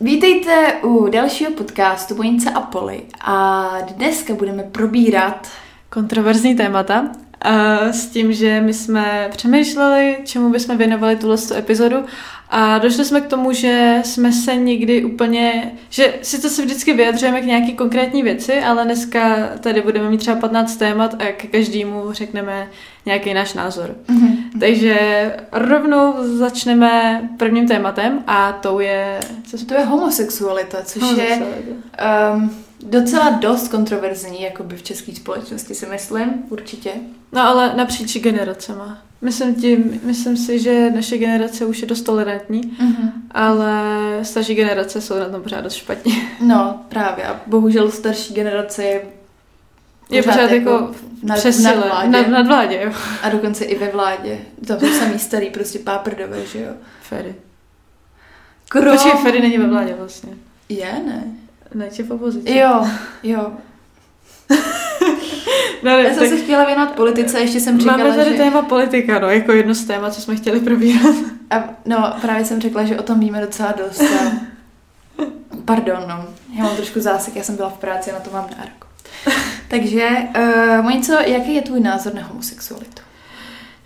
Vítejte u dalšího podcastu Bojnice a Poli a dneska budeme probírat kontroverzní témata a s tím, že my jsme přemýšleli, čemu bychom věnovali tuhle epizodu a došli jsme k tomu, že jsme se nikdy úplně, že sice se vždycky vyjadřujeme k nějaký konkrétní věci, ale dneska tady budeme mít třeba 15 témat a k každému řekneme nějaký náš názor. Mm-hmm. Takže rovnou začneme prvním tématem a to je... Co to je homosexualita, což homosexualita. je um, docela dost kontroverzní, jakoby v české společnosti si myslím, určitě. No ale napříč generacema. Myslím, tím, myslím si, že naše generace už je dost tolerantní, mm-hmm. ale starší generace jsou na tom pořád dost špatně. No, právě. A bohužel starší generace je je pořád jako, jako nad, přesile, nad vládě. Nad, nad vládě, jo. A dokonce i ve vládě. To jsou samý starý, prostě páprdové, že jo. Ferry. Krom... Počkej, Ferry není ve vládě vlastně. Je, ne? Ne, v opozici. Jo, jo. no, ne, Já jsem tak... se chtěla věnovat politice, ještě jsem říkala, Máme tady že... téma politika, no, jako jedno z témat, co jsme chtěli probírat. A, no, právě jsem řekla, že o tom víme docela dost. A... Pardon, no. Já mám trošku zásek, já jsem byla v práci a na to mám nárok. Takže, uh, Monico, jaký je tvůj názor na homosexualitu?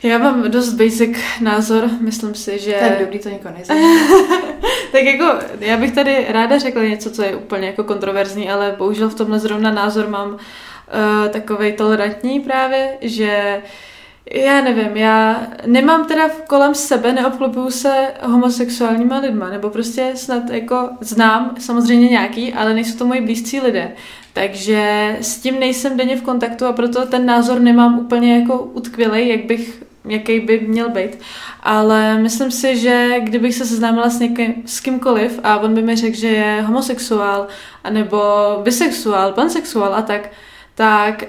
Já mám dost basic názor, myslím si, že... Tak dobrý, to nikoho tak jako, já bych tady ráda řekla něco, co je úplně jako kontroverzní, ale bohužel v tomhle zrovna názor mám uh, takovej tolerantní právě, že já nevím, já nemám teda kolem sebe, neobklopuju se homosexuálníma lidma, nebo prostě snad jako znám samozřejmě nějaký, ale nejsou to moji blízcí lidé. Takže s tím nejsem denně v kontaktu a proto ten názor nemám úplně jako utkvělej, jak bych jaký by měl být. Ale myslím si, že kdybych se seznámila s, někým, s kýmkoliv a on by mi řekl, že je homosexuál, anebo bisexuál, pansexuál a tak, tak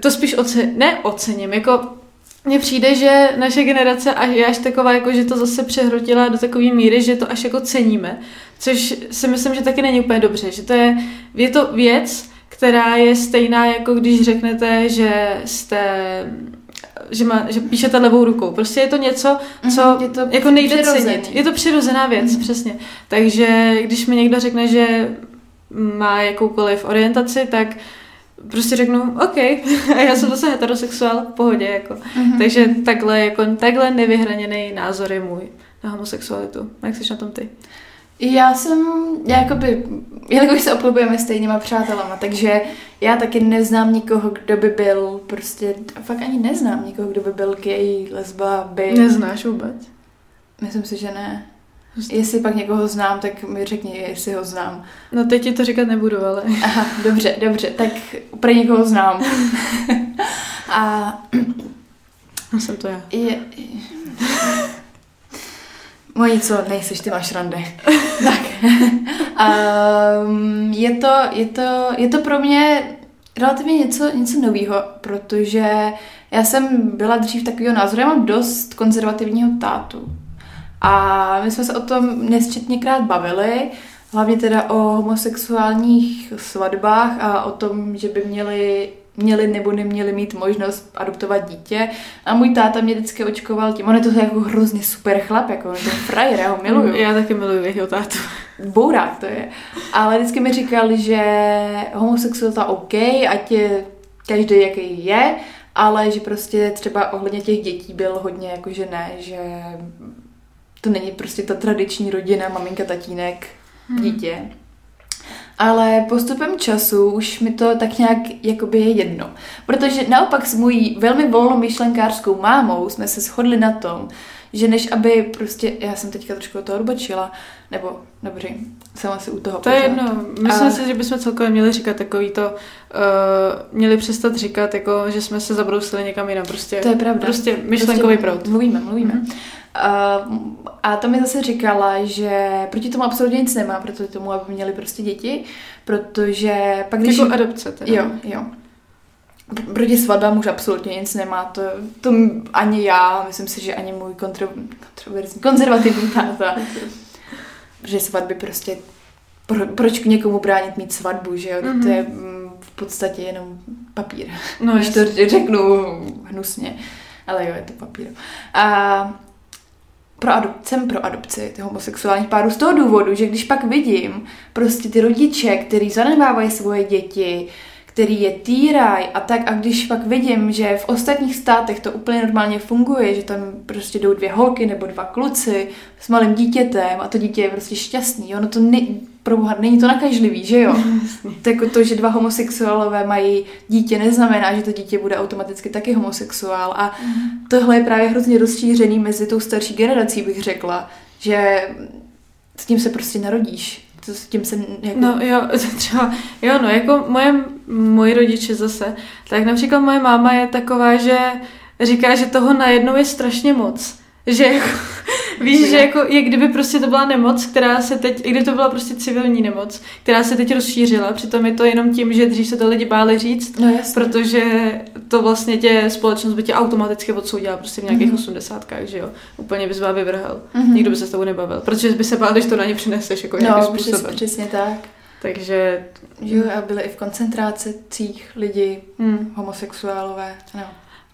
to spíš oce, neocením, jako mně přijde, že naše generace až je až taková, jako že to zase přehrotila do takové míry, že to až jako ceníme, což si myslím, že taky není úplně dobře, že to je, je to věc, která je stejná, jako když řeknete, že jste že, má, že píšete levou rukou. Prostě je to něco, co mm, je to jako nejde přirozený. cenit. Je to přirozená věc, mm. přesně. Takže když mi někdo řekne, že má jakoukoliv orientaci, tak prostě řeknu, OK, a já jsem zase heterosexuál, v pohodě, jako. Mm-hmm. Takže takhle, jako, takhle nevyhraněný názor je můj na homosexualitu. Jak jsi na tom ty? Já jsem, já jakoby, jelikož se obklubujeme stejnýma přátelama, takže já taky neznám nikoho, kdo by byl prostě, fakt ani neznám nikoho, kdo by byl gay, lesba, by. Neznáš vůbec? Myslím si, že ne. Jestli pak někoho znám, tak mi řekni, jestli ho znám. No teď ti to říkat nebudu, ale... Aha, dobře, dobře, tak pro někoho znám. A... No jsem to já. Je... Moje co, nejsiš, ty máš rande. tak. um, je, to, je, to, je to pro mě relativně něco, něco nového, protože já jsem byla dřív takového názoru, já mám dost konzervativního tátu. A my jsme se o tom nesčetněkrát bavili, hlavně teda o homosexuálních svatbách a o tom, že by měli měli nebo neměli mít možnost adoptovat dítě. A můj táta mě vždycky očkoval tím, on je to jako hrozně super chlap, jako on je to frajer, já ho miluju. Já taky miluju jeho tátu. Bourák to je. Ale vždycky mi říkal, že homosexualita OK, ať je každý jaký je, ale že prostě třeba ohledně těch dětí byl hodně jako, že ne, že to není prostě ta tradiční rodina, maminka, tatínek, hmm. Ale postupem času už mi to tak nějak jakoby je jedno. Protože naopak s mojí velmi volnomyšlenkářskou mámou jsme se shodli na tom, že než aby prostě, já jsem teďka trošku toho odbočila, nebo dobře, jsem asi u toho To pořád. je jedno, myslím a... si, že bychom celkově měli říkat takový to, uh, měli přestat říkat, jako, že jsme se zabrousili někam jinam, prostě, to je pravda. prostě myšlenkový prostě proud. Mluvíme, mluvíme. Mm. Uh, a to mi zase říkala, že proti tomu absolutně nic nemá, proti tomu, aby měli prostě děti, protože pak když... Jako adopce teda. Jo, jo. Proti svatbám už absolutně nic nemá, to, to ani já, myslím si, že ani můj kontro, kontroverzní, konzervativní táta, že svatby prostě, pro, proč k někomu bránit mít svatbu, že jo, mm-hmm. to je mm, v podstatě jenom papír, no, když to řeknu hnusně, ale jo, je to papír. A pro adop- jsem pro adopci ty homosexuálních párů z toho důvodu, že když pak vidím prostě ty rodiče, který zanedbávají svoje děti, který je týraj a tak a když pak vidím, že v ostatních státech to úplně normálně funguje, že tam prostě jdou dvě holky nebo dva kluci s malým dítětem a to dítě je prostě šťastný, ono to ne, proboha, není to nakažlivý, že jo? tak jako to, že dva homosexuálové mají dítě, neznamená, že to dítě bude automaticky taky homosexuál. A tohle je právě hrozně rozšířený mezi tou starší generací, bych řekla, že s tím se prostě narodíš to s tím jsem jako... No jo, třeba, jo no, jako moje, moji rodiče zase, tak například moje máma je taková, že říká, že toho najednou je strašně moc. Že jako, víš, že jako je kdyby prostě to byla nemoc, která se teď, i kdyby to byla prostě civilní nemoc, která se teď rozšířila, přitom je to jenom tím, že dřív se to lidi báli říct, no, protože to vlastně tě společnost by tě automaticky odsoudila prostě v nějakých mm-hmm. osmdesátkách, že jo. Úplně bys vás vyvrhel. Mm-hmm. Nikdo by se s tebou nebavil, protože by se bál, když to na ně přineseš jako no, způsobem. Přes, přesně tak. Takže... Jo, a byly i v koncentrácích lidi, hmm. homosexuálové, no.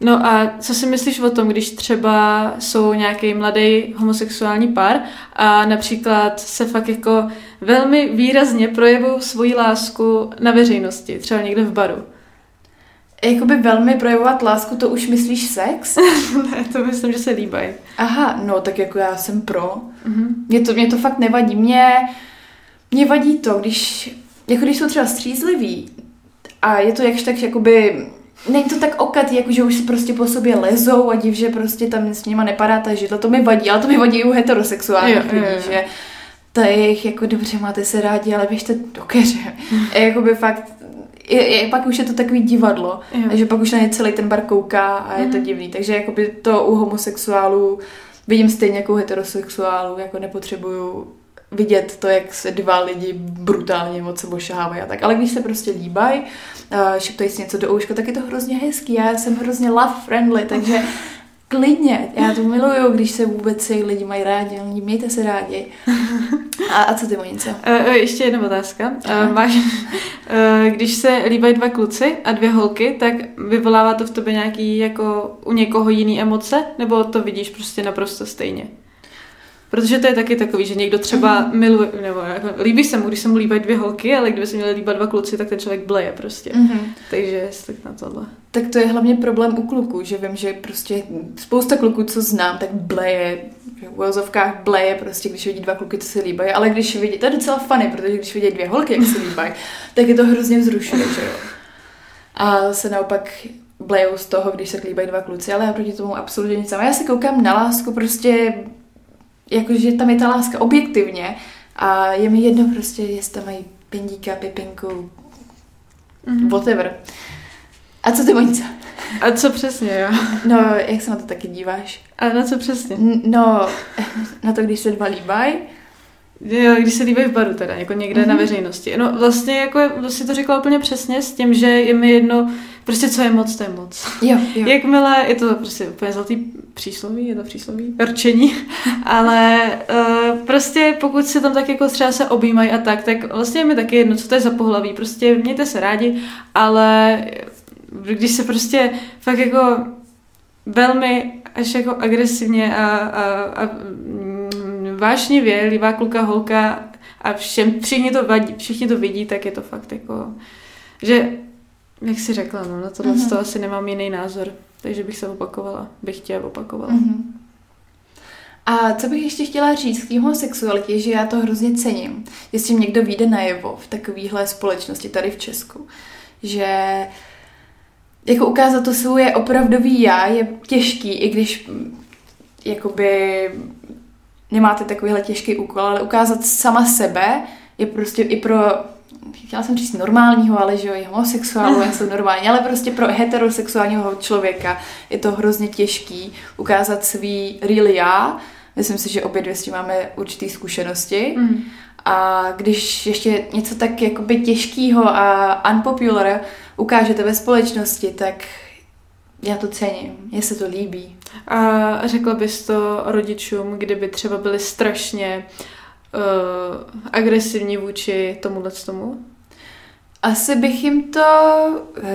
No a co si myslíš o tom, když třeba jsou nějaký mladý homosexuální pár a například se fakt jako velmi výrazně projevují svoji lásku na veřejnosti, třeba někde v baru? Jakoby velmi projevovat lásku, to už myslíš sex? ne, to myslím, že se líbají. Aha, no tak jako já jsem pro. Mm-hmm. Mě, to, mě to fakt nevadí. Mě, mě vadí to, když, jako když jsou třeba střízliví a je to jakž tak jakoby není to tak okatý, jako že už si prostě po sobě lezou a div, že prostě tam s nima nepadá ta židla, to mi vadí, ale to mi vadí i u heterosexuálních jo, lidí, jo, jo. že to je jich jako dobře, máte se rádi, ale běžte do keře. A jakoby fakt, je, je, pak už je to takový divadlo, jo. že pak už na ně celý ten bar kouká a je to mhm. divný. Takže jakoby to u homosexuálů vidím stejně jako u heterosexuálů, jako nepotřebuju vidět to, jak se dva lidi brutálně moc sebou šahávají a tak. Ale když se prostě líbají, uh, šeptají si něco do ouška, tak je to hrozně hezký. Já jsem hrozně love friendly, takže klidně. Já to miluju, když se vůbec si lidi mají rádi. Mějte se rádi. A, a co ty, Monice? Uh, ještě jedna otázka. Uh, máš, uh, když se líbají dva kluci a dvě holky, tak vyvolává to v tobě nějaký jako u někoho jiný emoce? Nebo to vidíš prostě naprosto stejně? Protože to je taky takový, že někdo třeba mm-hmm. miluje, nebo jako, líbí se mu, když se mu líbají dvě holky, ale kdyby se měli líbat dva kluci, tak ten člověk bleje prostě. Mm-hmm. Takže tak na tohle. Tak to je hlavně problém u kluků, že vím, že prostě spousta kluků, co znám, tak bleje, v uvozovkách bleje prostě, když vidí dva kluky, co se líbají, ale když vidí, to je docela funny, protože když vidí dvě holky, jak se líbají, tak je to hrozně vzrušuje, že jo. A se naopak blejou z toho, když se líbají dva kluci, ale já proti tomu absolutně nic. Já si koukám na lásku prostě jakože tam je ta láska objektivně a je mi jedno prostě, jestli tam mají pindíka, pipinku, mm-hmm. whatever. A co ty, Monica? A co přesně, jo? No, jak se na to taky díváš? A na co přesně? No, na to, když se dva líbají, když se líbají v baru teda, jako někde mm-hmm. na mhm. veřejnosti. No vlastně jako si to řekla úplně přesně s tím, že je mi jedno, prostě co je moc, to je moc. Jo, jo. Jakmile, je to prostě úplně zlatý přísloví, je to přísloví, rčení, ale uh, prostě pokud se tam tak jako třeba se objímají a tak, tak vlastně je mi taky jedno, co to je za pohlaví, prostě mějte se rádi, ale když se prostě fakt jako velmi až jako agresivně a, a, a vášnivě, líbá kluka, holka a všem, všichni to, vadí, všichni to vidí, tak je to fakt jako, že, jak si řekla, no, na tohle mm-hmm. to asi nemám jiný názor, takže bych se opakovala, bych chtěla opakovala. Mm-hmm. A co bych ještě chtěla říct k té homosexualitě, že já to hrozně cením, jestli někdo vyjde najevo v takovéhle společnosti tady v Česku, že jako ukázat to svoje opravdový já je těžký, i když jakoby nemáte takovýhle těžký úkol, ale ukázat sama sebe je prostě i pro chtěla jsem říct normálního, ale že jo, i homosexuálů jsou normální, ale prostě pro heterosexuálního člověka je to hrozně těžký ukázat svý real já. Myslím si, že obě dvě s tím máme určité zkušenosti. Mm. A když ještě něco tak jakoby těžkého a unpopular ukážete ve společnosti, tak já to cením, mně se to líbí. A řekla bys to rodičům, kdyby třeba byli strašně uh, agresivní vůči tomuhle tomu? Asi bych jim to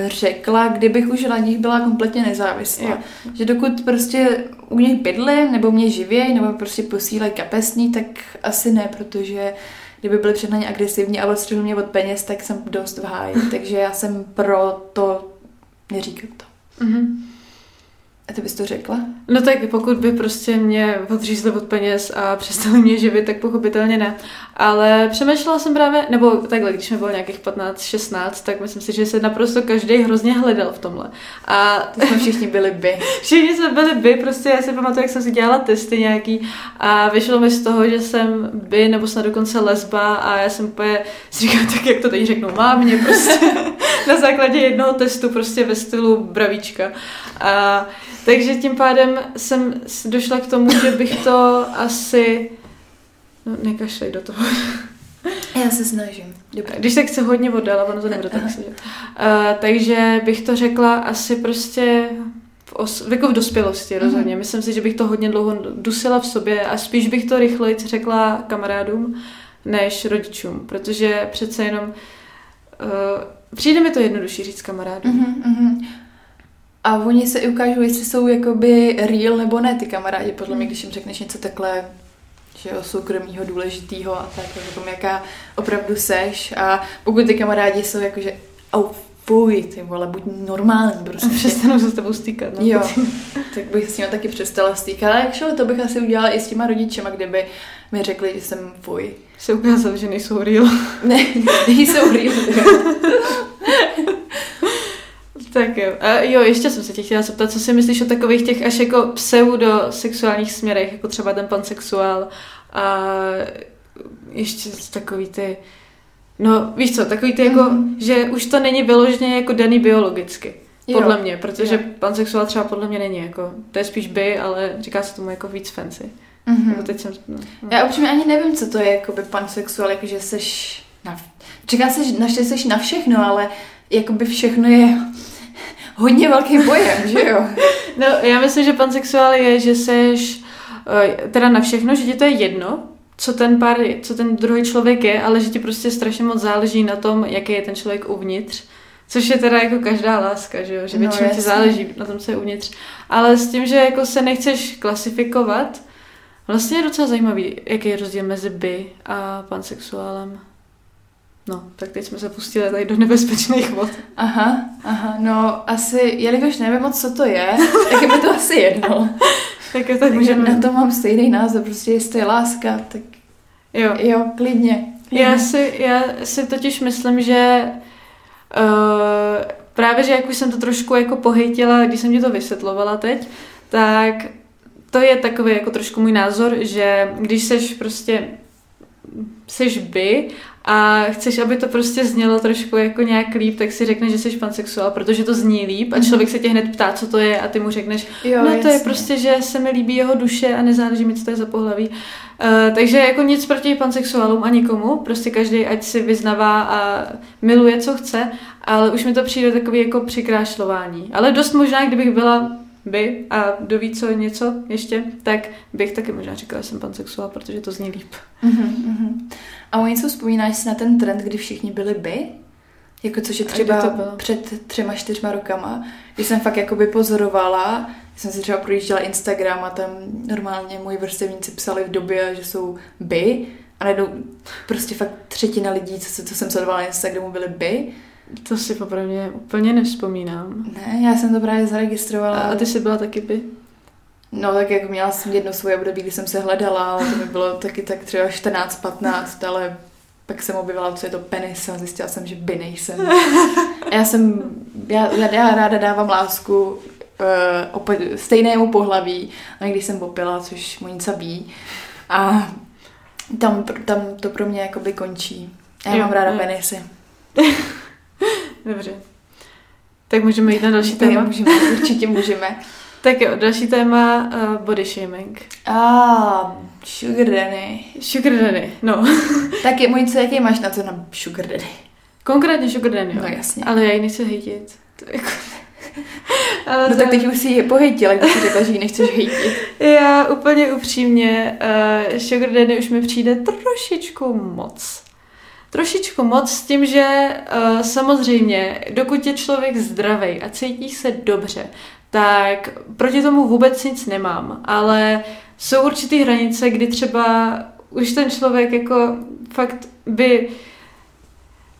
řekla, kdybych už na nich byla kompletně nezávislá. Jo. Že dokud prostě u nich bydlím, nebo mě živěj, nebo prostě posílají kapesní, tak asi ne, protože kdyby byli přednaně agresivní a odstřihli mě od peněz, tak jsem dost v háji. Takže já jsem pro to neříkat to. Mhm. A ty bys to řekla? No tak pokud by prostě mě odřízli od peněz a přestali mě živit, tak pochopitelně ne. Ale přemýšlela jsem právě, nebo takhle, když mi bylo nějakých 15-16, tak myslím si, že se naprosto každý hrozně hledal v tomhle. A To jsme všichni byli by. Všichni jsme byli by, prostě já si pamatuju, jak jsem si dělala testy nějaký a vyšlo mi z toho, že jsem by nebo snad dokonce lesba a já jsem úplně si říkala, tak jak to teď řeknu mámě, prostě na základě jednoho testu prostě ve stylu bravíčka. A, takže tím pádem jsem došla k tomu, že bych to asi No, nekašlej do toho. Já se snažím. Dobře. Když tak se hodně oddala, ono to nebude tak sedět. Uh, takže bych to řekla asi prostě v os, jako v dospělosti rozhodně. Myslím si, že bych to hodně dlouho dusila v sobě a spíš bych to rychleji řekla kamarádům než rodičům, protože přece jenom uh, přijde mi to jednodušší říct kamarádům. Mhm, mhm. A oni se i ukážou, jestli jsou jakoby real nebo ne ty kamarádi, podle mě, když jim řekneš něco takhle že jo, soukromýho, důležitýho a tak, o tom, jaká opravdu seš. A pokud ty kamarádi jsou jakože, au, fuj, ty vole, buď normální prostě. Přestanu se s tebou stýkat. No. Jo, tak bych s ním taky přestala stýkat. Ale actually to bych asi udělala i s těma rodičema, kdyby mi řekli, že jsem fuj. Se ukázalo, že nejsou real. Ne, nejsou real. Tak jo. A jo, ještě jsem se tě chtěla zeptat, co si myslíš o takových těch až jako pseudosexuálních směrech, jako třeba ten pansexuál a ještě takový ty, no víš co, takový ty jako, Mhm. že už to není vyloženě jako daný biologicky. Jo. Podle mě, protože Jo. pansexuál třeba podle mě není jako, to je spíš by, ale říká se tomu jako víc fancy. Mhm. Nebo teď jsem, no, no. Já upřímně ani nevím, co to je jakoby pansexuál, jakože seš na... Říká se, že na, že seš na všechno, ale jakoby všechno je hodně velký pojem, že jo? No, já myslím, že pansexuál je, že seš eh, teda na všechno, že ti to je jedno, co ten pár, co ten druhý člověk je, ale že ti prostě strašně moc záleží na tom, jaký je ten člověk uvnitř. Což je teda jako každá láska, že jo? Že No, většinou ti jasně. záleží na tom, co je uvnitř. Ale s tím, že jako se nechceš klasifikovat, vlastně je docela zajímavý, jaký je rozdíl mezi by a pansexuálem. No, tak teď jsme se pustili tady do nebezpečných vod. Aha, aha, no asi, jelikož nevím moc, co to je, tak je mi to asi jedno. Tak jo, tak můžeme... na to mám stejný názor, prostě jestli je láska, tak Jo. jo, klidně. Já si, já si totiž myslím, že uh, právě, že jak už jsem to trošku jako pohejtila, když jsem ti to vysvětlovala teď, tak to je takový jako trošku můj názor, že když seš prostě seš by a chceš, aby to prostě znělo trošku jako nějak líp, tak si řekneš, že jsi pansexuál, protože to zní líp a Mhm. člověk se tě hned ptá, co to je a ty mu řekneš, Jo, no to je jasně. prostě, že se mi líbí jeho duše a nezáleží mi, co to je za pohlaví. Uh, takže jako nic proti pansexuálům a nikomu, prostě každý ať si vyznavá a miluje, co chce, ale už mi to přijde takový jako přikrášlování. Ale dost možná, kdybych byla by a doví co něco ještě, tak bych taky možná říkala, že jsem pansexuál, protože to zní líp. Mhm, mhm. A o něco vzpomínáš si na ten trend, kdy všichni byli by? Jako což je třeba to bylo? před třema, čtyřma rokama, kdy jsem fakt jakoby pozorovala, jsem si třeba projížděla Instagram a tam normálně moji vrstevníci psali v době, že jsou by a najednou prostě fakt třetina lidí, co, co jsem sledovala na Instagramu, byly by. To si popravdě úplně nevzpomínám. Ne, já jsem to právě zaregistrovala. A, ty jsi byla taky by? No tak jako měla jsem jedno svoje období, kdy jsem se hledala, ale to mi bylo taky tak třeba 14-15, ale pak jsem objevila, co je to penis a zjistila jsem, že by nejsem. A já jsem, já, já, já ráda dávám lásku uh, opět, stejnému pohlaví, a když jsem popila, což Monica ví. A tam, tam to pro mě jakoby končí. A já Jo, mám ráda jo. penisy. Dobře. Tak můžeme jít na další téma. můžeme, určitě můžeme. Tak jo, další téma uh, body shaming. A sugar daddy. Sugar daddy, no. Tak je, Monice, jaký máš na to na sugar daddy? Konkrétně sugar daddy, jo. No jasně. Ale já ji nechci hejtit. To jako... Ale No tak teď už si je pohejtila, když jsi řekla, že ji nechceš hejtit. Já úplně upřímně, uh, sugar daddy už mi přijde trošičku moc. Trošičku moc s tím, že uh, samozřejmě, dokud je člověk zdravý a cítí se dobře, tak proti tomu vůbec nic nemám, ale jsou určitý hranice, kdy třeba už ten člověk jako fakt by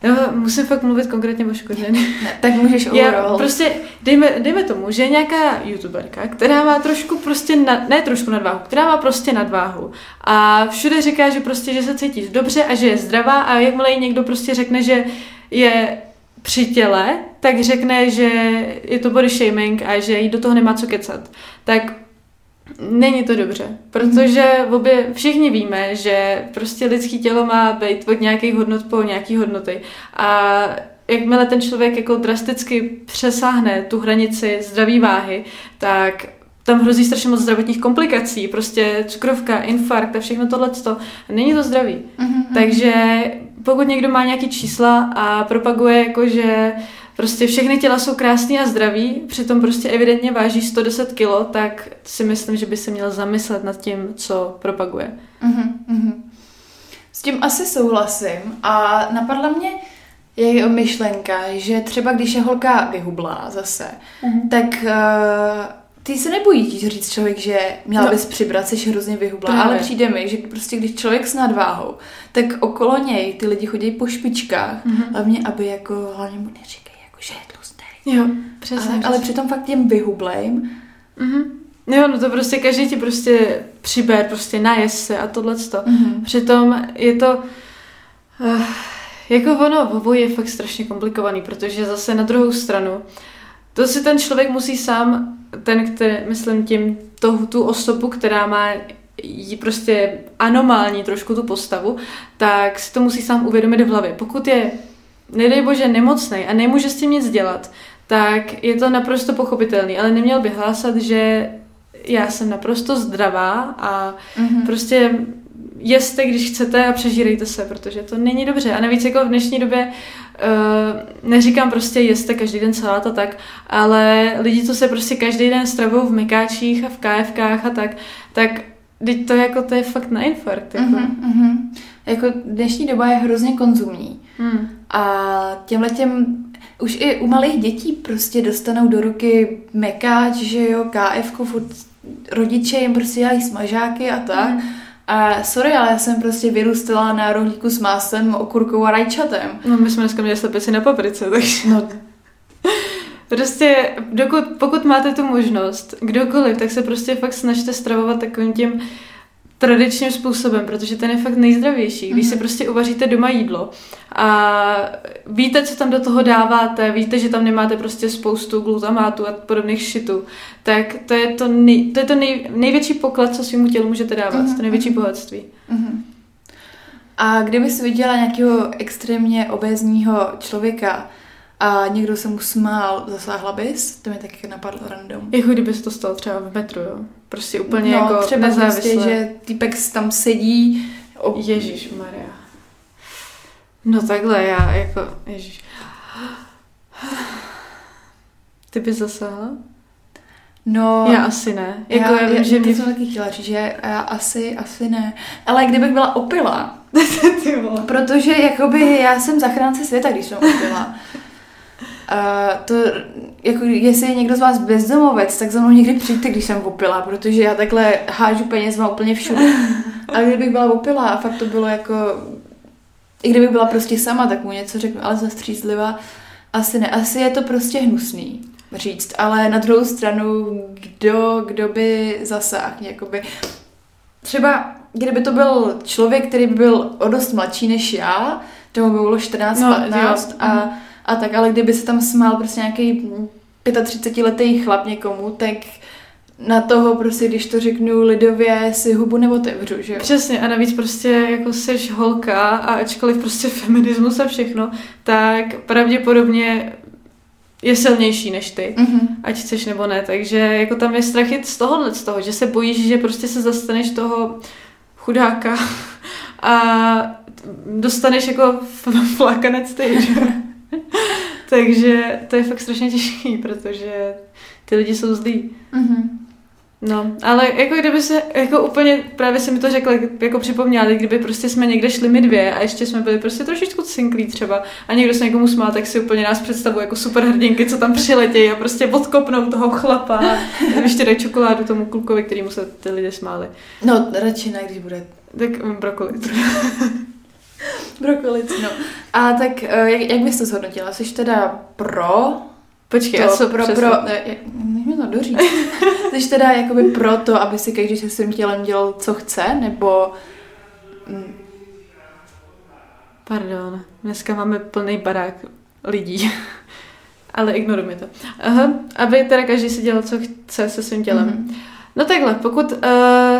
Jo, musím fakt mluvit konkrétně o Škodě. Ne, tak můžeš Já, prostě dejme, dejme tomu, že je nějaká youtuberka, která má trošku prostě, na, ne trošku nadváhu, která má prostě nadváhu a všude říká, že prostě, že se cítí dobře a že je zdravá a jakmile jí někdo prostě řekne, že je při těle, tak řekne, že je to body shaming a že jí do toho nemá co kecat. Tak Není to dobře, protože obě všichni víme, že prostě lidský tělo má být od nějakých hodnot po nějaký hodnoty a jakmile ten člověk jako drasticky přesáhne tu hranici zdraví váhy, tak tam hrozí strašně moc zdravotních komplikací, prostě cukrovka, infarkt a všechno tohle. Není to zdravý. Mm-hmm. Takže pokud někdo má nějaký čísla a propaguje jako, že prostě všechny těla jsou krásné a zdraví, přitom prostě evidentně váží 110 kilo, tak si myslím, že by se měl zamyslet nad tím, co propaguje. Mm-hmm. S tím asi souhlasím a napadla mě je myšlenka, že třeba když je holka vyhublá zase, mm-hmm. tak uh, ty se nebojí říct člověk, že měla no. bys přibrat, jsi hrozně vyhublá, Právě. ale přijde mi, že prostě když člověk s nadváhou, tak okolo něj ty lidi chodí po špičkách, mm-hmm. hlavně aby jako, hlavně mu neříkají jako, že je tlustý. Jo, přesně. Ale, ale přitom fakt těm vyhublejm. Mm-hmm. Jo, no to prostě každý ti prostě přiber, prostě najez se a tohle Mm-hmm. Přitom je to... Uh, jako ono, obojí je fakt strašně komplikovaný, protože zase na druhou stranu to si ten člověk musí sám, ten, který, myslím tím, to, tu osobu, která má jí prostě anomální trošku tu postavu, tak si to musí sám uvědomit v hlavě. Pokud je nedej bože, nemocný a nemůže s tím nic dělat, tak je to naprosto pochopitelný, ale neměl by hlásat, že já jsem naprosto zdravá a mm-hmm. prostě jeste, když chcete a přežírejte se, protože to není dobře. A navíc jako v dnešní době uh, neříkám prostě jeste každý den salát a tak, ale lidi, co se prostě každý den stravují v mekáčích a v KFkách a tak, tak teď to jako to je fakt na infarkt. Jako. Mm-hmm, Jako dnešní doba je hrozně konzumní. Mm. A těmhle těm, už i u malých dětí prostě dostanou do ruky mekáč, že jo, KF, furt rodiče jim prostě dělají smažáky a tak. Mm. A sorry, ale já jsem prostě vyrůstala na rohlíku s máslem, okurkou a rajčatem. No my jsme dneska měli slepici na paprice, takže... No. prostě, dokud, pokud máte tu možnost, kdokoliv, tak se prostě fakt snažte stravovat takovým tím tradičním způsobem, protože ten je fakt nejzdravější. Když mm-hmm. si prostě uvaříte doma jídlo a víte, co tam do toho dáváte, víte, že tam nemáte prostě spoustu glutamátu a podobných šitů, tak to je to, nej, to, je to nej, největší poklad, co svýmu tělu můžete dávat, mm-hmm. to největší mhm. bohatství. Mm-hmm. A kdyby si viděla nějakého extrémně obézního člověka, a někdo se mu smál, zasáhla bys? To mi taky napadlo random. Jako kdyby se to stalo třeba v metru, jo? Prostě úplně no, jako třeba prostě, že týpek tam sedí. O... Ježíš Maria. No takhle, já jako, ježíš. Ty bys zasáhla? No, já asi ne. Jako já, já vím, já, že mě... jsem taky chtěla říct, že já asi, asi ne. Ale kdybych byla opila, protože jakoby já jsem zachránce světa, když jsem opila. Uh, to, jako jestli je někdo z vás bezdomovec, tak za mnou někdy přijďte, když jsem opila, protože já takhle hážu peněz má úplně všude. A kdybych byla opila a fakt to bylo jako, i kdybych byla prostě sama, tak mu něco řeknu, ale zastřízlivá, asi ne. Asi je to prostě hnusný říct, ale na druhou stranu, kdo, kdo by zasáhl, jakoby. Třeba, kdyby to byl člověk, který by byl o dost mladší než já, tomu by bylo 14, no, 15 a mhm a tak, ale kdyby se tam smál prostě nějaký 35-letý chlap někomu, tak na toho prostě, když to řeknu lidově, si hubu neotevřu, že jo? Přesně a navíc prostě jako seš holka a ačkoliv prostě feminismus a všechno, tak pravděpodobně je silnější než ty, mm-hmm. ať chceš nebo ne, takže jako tam je strach z tohohle, z toho, že se bojíš, že prostě se zastaneš toho chudáka a dostaneš jako flakanec ty, že? Takže to je fakt strašně těžký, protože ty lidi jsou zlí. Mm-hmm. No, ale jako kdyby se, jako úplně, právě se mi to řekla, jako připomněla, kdyby prostě jsme někde šli my dvě a ještě jsme byli prostě trošičku cinklí třeba a někdo se někomu smál, tak si úplně nás představuje jako superhrdinky, co tam přiletějí a prostě odkopnou toho chlapa a ještě dají čokoládu tomu klukovi, kterýmu se ty lidé smáli. No, radši ne, když bude Tak mm, brokoli. brokolic, no. A tak eh, jak, jak bys to zhodnotila? Jsi teda pro Počkej, to, co pro, přesně? pro, ne, nech mi to doříct. Jsi teda jakoby pro to, aby si každý se svým tělem dělal, co chce, nebo mm, Pardon, dneska máme plný barák lidí. Ale ignoruj to. Aha, aby teda každý si dělal, co chce se svým tělem. mhm. No takhle, pokud uh,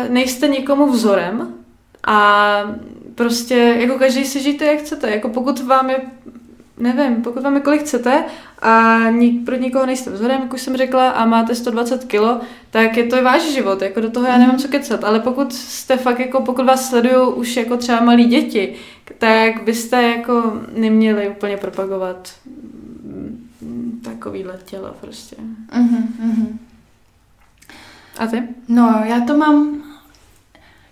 nejste nikomu vzorem a prostě jako každý si žijte, jak chcete. Jako pokud vám je, nevím, pokud vám je kolik chcete a nik, pro nikoho nejste vzorem, jak už jsem řekla, a máte 120 kilo, tak je to váš život, jako do toho já nemám co kecat. Ale pokud jste fakt, jako pokud vás sledují už jako třeba malí děti, tak byste jako neměli úplně propagovat takovýhle tělo prostě. Mhm, mhm. A ty? No, já to mám...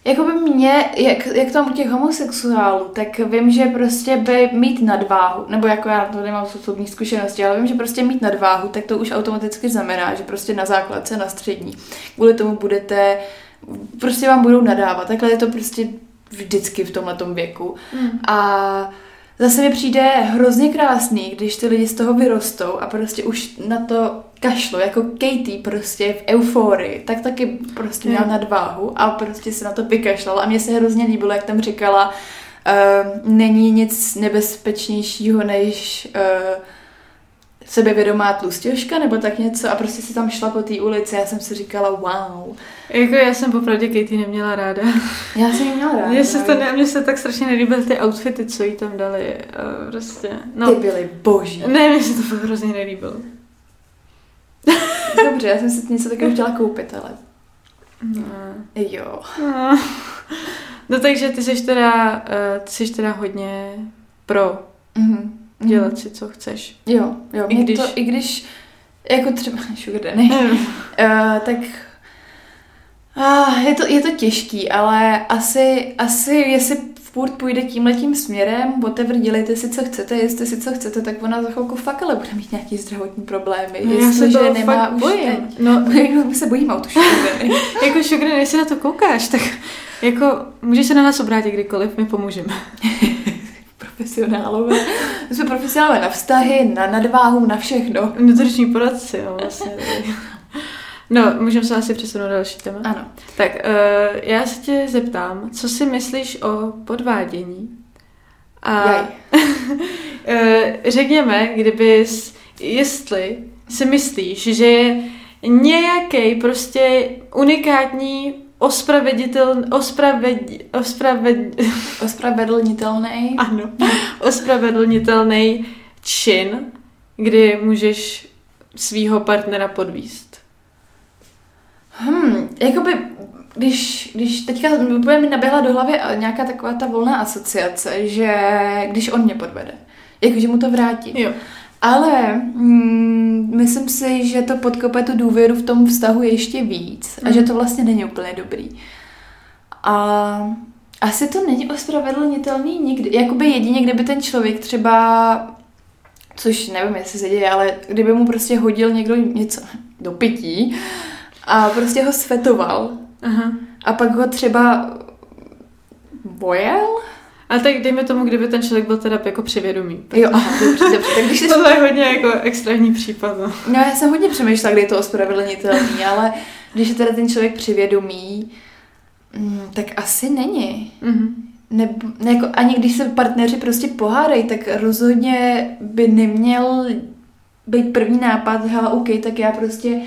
Jakoby mě, jak, jak to mám u těch homosexuálů, tak vím, že prostě by mít nadváhu, nebo jako já to nemám z osobní zkušenosti, ale vím, že prostě mít nadváhu, tak to už automaticky znamená, že prostě na základce, na střední, kvůli tomu budete, prostě vám budou nadávat. Takhle je to prostě vždycky v tomhletom věku. Mm. A zase mi přijde hrozně krásný, když ty lidi z toho vyrostou a prostě už na to kašlo, jako Katie prostě v euforii, tak taky prostě měla nadváhu a prostě se na to vykašlala a mně se hrozně líbilo, jak tam říkala, uh, není nic nebezpečnějšího než uh, sebevědomá tlustěžka nebo tak něco a prostě si tam šla po té ulici a já jsem si říkala wow. Jako já jsem popravdě Katie neměla ráda. Já jsem ji měla ráda. Mně se, to ne, mně se tak strašně nelíbily ty outfity, co jí tam dali. A prostě, no. Ty byly boží. Ne, mně se to hrozně nelíbilo. Dobře, já jsem si něco takového chtěla koupit, ale No. jo. No. no takže ty jsi teda, uh, ty jsi teda hodně pro Mhm. dělat si, co chceš. Jo, jo. I když- To, I když, jako třeba sugar daddy, uh, tak uh, je, to, je to těžký, ale asi, asi jestli furt půjde tímhletím směrem, whatever, dělejte si, co chcete, jestli si, co chcete, tak ona za chvilku fakt ale bude mít nějaký zdravotní problémy. No, já se toho nemá fakt už bojím. teď. No, My se bojíme o tu jako Sugar, když se na to koukáš, tak jako můžeš se na nás obrátit kdykoliv, my pomůžeme. Profesionálové. My jsme profesionálové na vztahy, na nadváhu, na všechno. Nutriční poradci, jo, vlastně. No, můžeme se asi přesunout na další téma. Ano. Tak, uh, já se tě zeptám, co si myslíš o podvádění? A Jaj. eh, řekněme, kdybys, jestli si myslíš, že je nějaký prostě unikátní ospravedlitel, ospraved, ospraved, Ospravedlnitelný. ano, ospravedlnitelný čin, kdy můžeš svýho partnera podvíst. Hmm, jakoby, když, když teďka úplně mi naběhla do hlavy nějaká taková ta volná asociace, že když on mě podvede, jakože mu to vrátí. Jo. Ale mm, myslím si, že to podkope tu důvěru v tom vztahu ještě víc a Mhm. že to vlastně není úplně dobrý. A asi to není ospravedlnitelný nikdy. Jakoby jedině, kdyby ten člověk třeba, což nevím, jestli se děje, ale kdyby mu prostě hodil někdo něco do pití a prostě ho svetoval Aha. a pak ho třeba bojel? A tak dejme tomu, kdyby ten člověk byl teda jako přivědomý. Jo, aha, dobře, dobře. Tak když jsi Tohle je hodně jako extrémní případ. No. No já jsem hodně přemýšlela, kdy je to ospravedlnitelný, ale když je teda ten člověk přivědomý, mm, tak asi není. Mhm. Ne, ne, jako, ani když se partneři prostě pohádají, tak rozhodně by neměl být první nápad, hele, OK, tak já prostě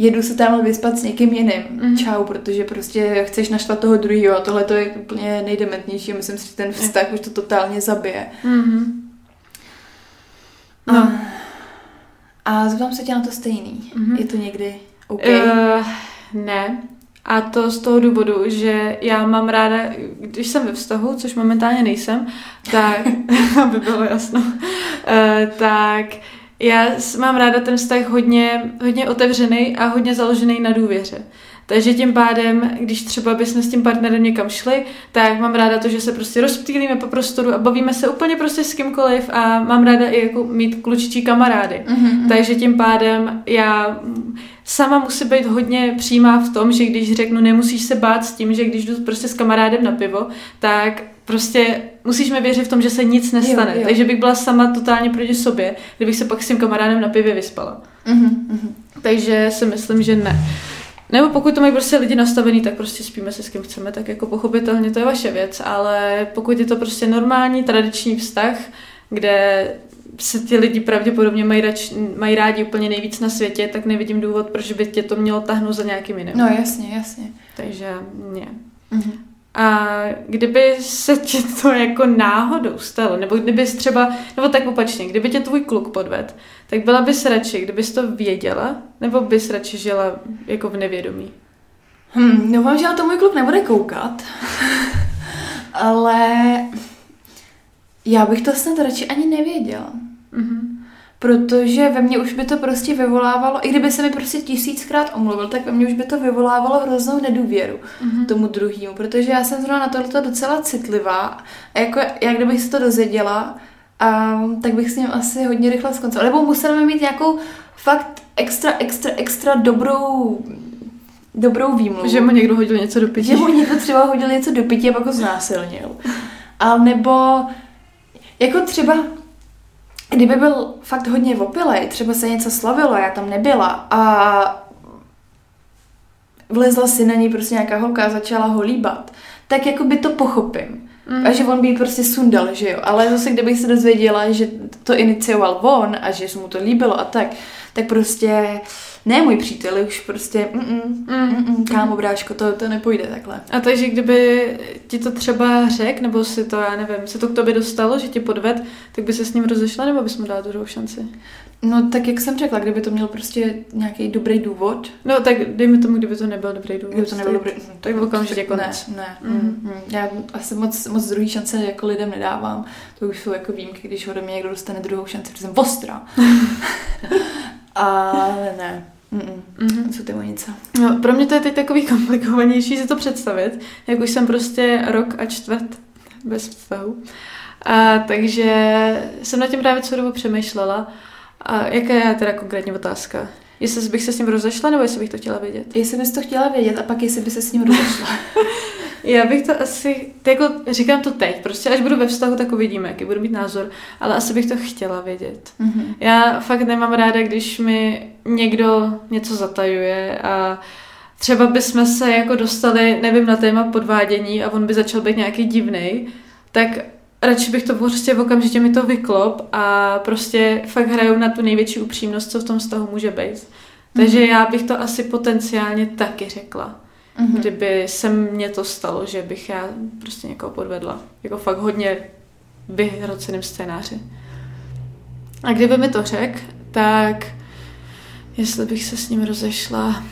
jedu se tam vyspat s někým jiným. Mhm. Čau, protože prostě chceš naštvat toho druhého a tohle to je úplně nejdementnější. Myslím si, že ten vztah už to totálně zabije. Mhm. No. No. A zeptám se tě na to stejný. Mhm. Je to někdy OK? Uh, ne. A to z toho důvodu, že já mám ráda, když jsem ve vztahu, což momentálně nejsem, tak, aby bylo jasno, uh, tak já mám ráda ten vztah hodně, hodně otevřený a hodně založený na důvěře. Takže tím pádem, když třeba bychom s tím partnerem někam šli, tak mám ráda to, že se prostě rozptýlíme po prostoru a bavíme se úplně prostě s kýmkoliv a mám ráda i jako mít klučičí kamarády. Mm-hmm. Takže tím pádem já sama musí být hodně přímá v tom, že když řeknu, nemusíš se bát s tím, že když jdu prostě s kamarádem na pivo, tak prostě musíš mi věřit v tom, že se nic nestane. Jo, jo. Takže bych byla sama totálně proti sobě, kdybych se pak s tím kamarádem na pivě vyspala. Mm-hmm. Takže si myslím, že ne. Nebo pokud to mají prostě lidi nastavený, tak prostě spíme se s kým chceme, tak jako pochopitelně to je vaše věc, ale pokud je to prostě normální, tradiční vztah, kde se ti lidi pravděpodobně mají, rač, mají rádi úplně nejvíc na světě, tak nevidím důvod, proč by tě to mělo tahnout za nějakým jiným. No jasně, jasně. Takže ne. Mm-hmm. A kdyby se ti to jako náhodou stalo, nebo kdyby třeba, nebo tak opačně, kdyby tě tvůj kluk podved, tak byla bys radši, kdybys to věděla, nebo bys radši žila jako v nevědomí? Hmm, doufám, že na to můj kluk nebude koukat, ale já bych to snad radši ani nevěděla. Mm-hmm. Protože ve mně už by to prostě vyvolávalo, i kdyby se mi prostě tisíckrát omluvil, tak ve mně už by to vyvolávalo hroznou nedůvěru mm-hmm. tomu druhému, protože já jsem zrovna na tohle docela citlivá a jako, jak kdybych se to dozvěděla, a, tak bych s ním asi hodně rychle skoncovala. Nebo musela mít nějakou fakt extra, extra, extra dobrou dobrou výmluvu. Že mu někdo hodil něco do pití. Že mu někdo třeba hodil něco do pití a pak ho znásilnil. A nebo jako třeba kdyby byl fakt hodně opilej, třeba se něco slavilo, já tam nebyla a vlezla si na ní prostě nějaká holka a začala ho líbat, tak jako by to pochopím. Mm. A že on by jí prostě sundal, že jo. Ale zase, kdybych se dozvěděla, že to inicioval on a že se mu to líbilo a tak, tak prostě ne můj přítel, už prostě mm, mm, mm, mm, kámo, bráško, to, to nepůjde takhle. A takže kdyby ti to třeba řek, nebo si to, já nevím, se to k tobě dostalo, že ti podved, tak by se s ním rozešla, nebo bys mu dala druhou šanci? No tak jak jsem řekla, kdyby to měl prostě nějaký dobrý důvod. No tak dejme tomu, kdyby to nebyl dobrý důvod. Kdyby to nebyl dobrý tak, tak byl okamžitě konec. Ne, ne. Mm. Mm. Já asi moc, moc druhý šance jako lidem nedávám. To už jsou jako výjimky, když ode mě někdo dostane druhou šanci, protože jsem ostrá. Ale ne. Mm-mm. Co ty něco? No, pro mě to je teď takový komplikovanější si to představit, jak už jsem prostě rok a čtvrt bez vztahu. A, takže jsem na tím právě celou dobu přemýšlela. A jaká je teda konkrétní otázka? Jestli bych se s ním rozešla, nebo jestli bych to chtěla vědět? Jestli bys to chtěla vědět a pak jestli by se s ním rozešla. Já bych to asi, jako říkám to teď, prostě až budu ve vztahu, tak uvidíme, jaký budu mít názor, ale asi bych to chtěla vědět. Mm-hmm. Já fakt nemám ráda, když mi někdo něco zatajuje a třeba bychom se jako dostali, nevím, na téma podvádění a on by začal být nějaký divný, tak radši bych to prostě v okamžitě mi to vyklop a prostě fakt hraju na tu největší upřímnost, co v tom vztahu může být. Takže mm-hmm. já bych to asi potenciálně taky řekla mm-hmm. kdyby se mně to stalo, že bych já prostě někoho podvedla. Jako fakt hodně vyhroceným scénáři. A kdyby mi to řekl, tak jestli bych se s ním rozešla,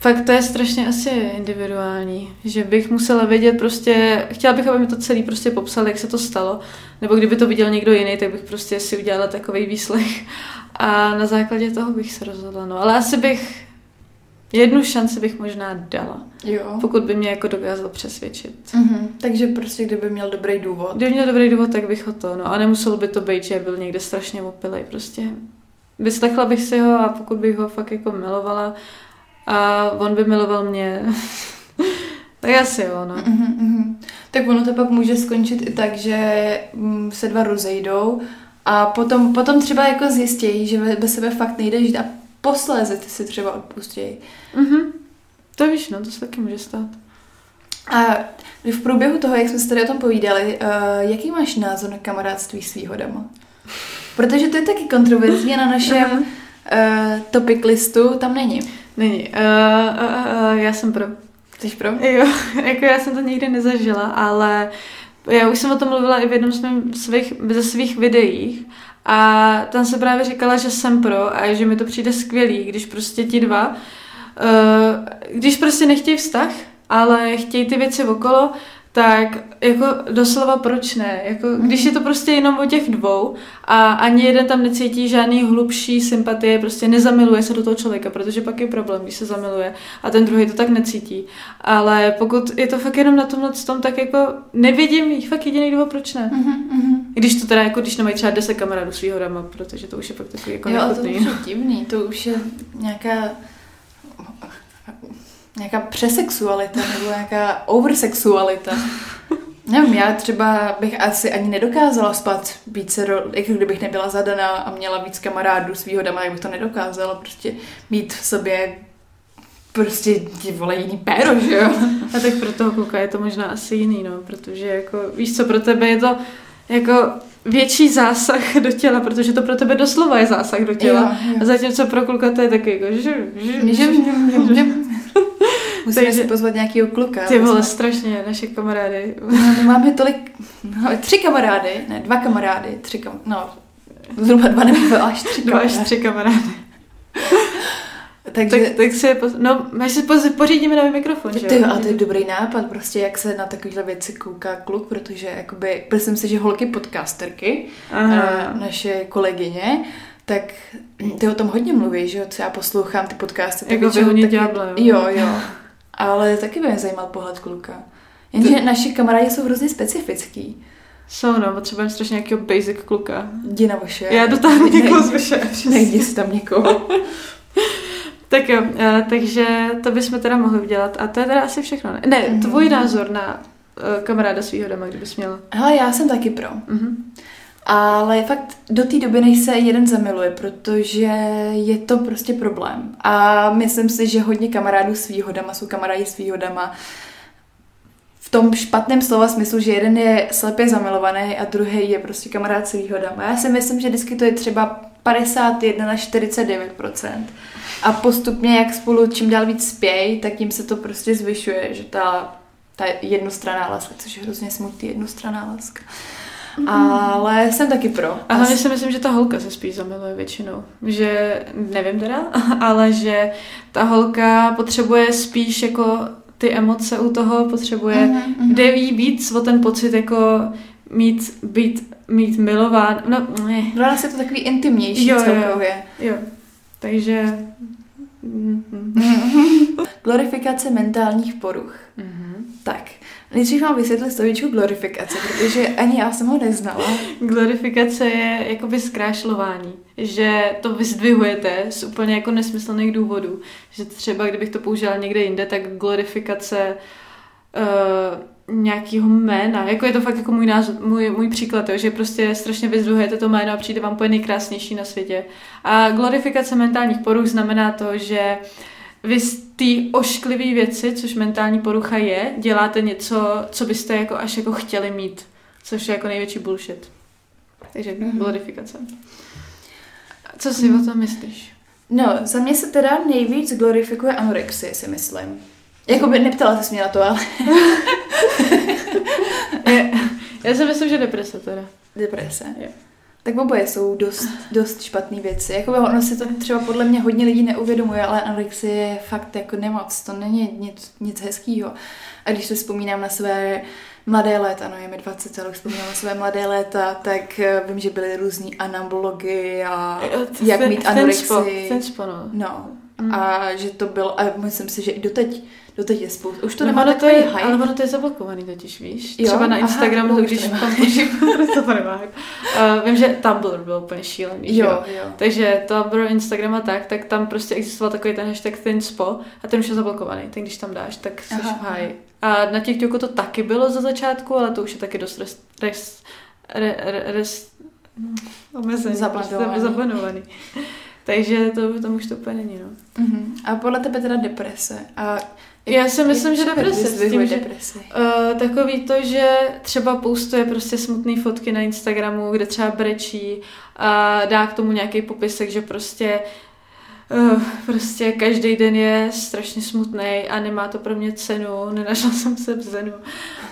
fakt to je strašně asi individuální, že bych musela vědět prostě, chtěla bych, aby mi to celý prostě popsal, jak se to stalo, nebo kdyby to viděl někdo jiný, tak bych prostě si udělala takový výslech a na základě toho bych se rozhodla, no, ale asi bych Jednu šanci bych možná dala, jo. pokud by mě jako dokázal přesvědčit. Mm-hmm. Takže prostě kdyby měl dobrý důvod. Kdyby měl dobrý důvod, tak bych ho to, no a nemuselo by to být, že byl někde strašně opilej, prostě. Vyslechla bych si ho a pokud bych ho fakt jako milovala a on by miloval mě, tak asi jo, no. Mm-hmm. Tak ono to pak může skončit i tak, že mm, se dva rozejdou a potom, potom třeba jako zjistějí, že bez sebe fakt nejde žít a posléze ty si třeba odpustějí. Mm-hmm. To víš, no, to se taky může stát. A v průběhu toho, jak jsme se tady o tom povídali, uh, jaký máš názor na kamarádství s výhodama? Protože to je taky kontroverzní na našem uh, topic listu tam není. Není. Uh, uh, uh, já jsem pro. Jsi pro? Jo, jako já jsem to nikdy nezažila, ale já už jsem o tom mluvila i v jednom svých, ze svých videích a tam se právě říkala, že jsem pro a že mi to přijde skvělý, když prostě ti dva, uh, když prostě nechtějí vztah, ale chtějí ty věci okolo, tak jako doslova proč ne? Jako, když je to prostě jenom o těch dvou a ani jeden tam necítí žádný hlubší sympatie, prostě nezamiluje se do toho člověka, protože pak je problém, když se zamiluje a ten druhý to tak necítí. Ale pokud je to fakt jenom na tomhle tom, tak jako nevidím fakt jediný důvod, proč ne. Mm-hmm. Když to teda jako, když nemají třeba 10 kamarádů svýho dama, protože to už je fakt takový jako Jo, to už je divný, to už je nějaká nějaká přesexualita nebo nějaká oversexualita. Nevím, já třeba bych asi ani nedokázala spát více, jako kdybych nebyla zadaná a měla víc kamarádů svýho dama, jak bych to nedokázala prostě mít v sobě prostě ty vole jiný péro, že jo? A tak pro toho kluka je to možná asi jiný, no, protože jako, víš co, pro tebe je to jako větší zásah do těla, protože to pro tebe doslova je zásah do těla. Jo, jo. A zatímco pro kluka to je taky jako, že, že, Že- že, Musíme Takže- si pozvat nějakýho kluka. ty vole, jsme- strašně, naše kamarády. No, my máme tolik, máme tři kamarády, ne, dva kamarády, tři kam, no, zhruba dva nebo až tři Dva až kamarády. tři kamarády. Takže, Tak, tak si, poz... no, my si poz... pořídíme nový mikrofon, že jo, a to je dobrý nápad, prostě jak se na takovéhle věci kouká kluk, protože jakoby, myslím si, že holky podcasterky, Aha. a naše kolegyně, tak ty o tom hodně mluví, že jo, co já poslouchám ty podcasty. tak Jako většinou vyhonit taky-. Jo, jo. Ale taky by mě zajímal pohled kluka. Jenže naši kamarádi jsou hrozně specifický. Jsou, no, potřebujeme strašně nějakého basic kluka. Jdi na vaše. Já dotáhnu někoho z vaše. Nejdi si tam někoho. Tak jo, eh, takže to bychom teda mohli udělat. A to je teda asi všechno. Ne, ne Mhm. tvůj názor na eh, kamaráda svého doma, kdybys měla. Hele, já jsem taky pro. Mhm. Ale fakt do té doby, než se jeden zamiluje, protože je to prostě problém. A myslím si, že hodně kamarádů svýho dama jsou kamarádi svýho dama v tom špatném slova smyslu, že jeden je slepě zamilovaný a druhý je prostě kamarád svýho dama. Já si myslím, že vždycky to je třeba 51 na 49% A postupně, jak spolu čím dál víc spějí, tak tím se to prostě zvyšuje, že ta, ta jednostranná láska, což je hrozně smutný jednostranná láska. Ale jsem taky pro. A hlavně si myslím, že ta holka se spíš zamiluje většinou. Že, nevím teda, ale že ta holka potřebuje spíš jako ty emoce u toho, potřebuje, Mhm, mhm. jde jí víc o ten pocit jako mít, být, mít milován. No, ne. Pro nás je to takový intimnější Jo, jo, jo. celkově. Jo. Takže... Mhm. Glorifikace mentálních poruch. Mhm. Tak, nejdřív vám vysvětlit slovíčku glorifikace, protože ani já jsem ho neznala. Glorifikace je jakoby zkrášlování, že to vyzdvihujete z úplně jako nesmyslných důvodů, že třeba kdybych to použila někde jinde, tak glorifikace uh, nějakého jména, jako je to fakt jako můj, názor, můj, můj příklad, jo, že prostě strašně vyzdvihujete to jméno a přijde vám úplně nejkrásnější na světě. A glorifikace mentálních poruch znamená to, že vy z té ošklivé věci, což mentální porucha je, děláte něco, co byste jako až jako chtěli mít, což je jako největší bullshit. Takže Mhm. glorifikace. Co si o tom myslíš? No, za mě se teda nejvíc glorifikuje anorexie, si myslím. Jakoby neptala se mě na to, ale Je, já si myslím, že deprese teda. deprese. Jo. Tak oboje jsou dost, dost špatné věci. Jakoby ono si to třeba podle mě hodně lidí neuvědomuje, ale anorexie je fakt jako nemoc. To není nic, nic hezkýho. A když se vzpomínám na své mladé léta, no je mi 20, ale vzpomínám na své mladé léta, tak eh, vím, že byly různý anabology a jak mít anorexii. Ten spo, no. No, Mm. a že to byl, a myslím si, že i doteď, doteď je spousta. Už to no, nemá to takový je, hype. ale ono to je zablokovaný totiž, víš? Jo? Třeba na Aha, Instagramu, no, to už když to tam proto to nemá hype. Uh, vím, že Tumblr byl úplně šílený, že Jo, jo. Takže Tumblr, Instagram a tak, tak tam prostě existoval takový ten hashtag thinspo a ten už je zablokovaný. Tak když tam dáš, tak jsi Aha, háji. A na TikToku to taky bylo za začátku, ale to už je taky dost res, res, re, re, res, hm, omezený. Zabanovaný. prostě Zabanovaný. Takže to, tam už to úplně není, no. Mhm. A podle tebe teda deprese. A Já si myslím, že deprese, s tím, že-. Uh, takový to, že třeba postuje prostě smutné fotky na Instagramu, kde třeba brečí a dá k tomu nějaký popisek, že prostě uh, prostě každý den je strašně smutný a nemá to pro mě cenu, nenašla jsem se v zenu.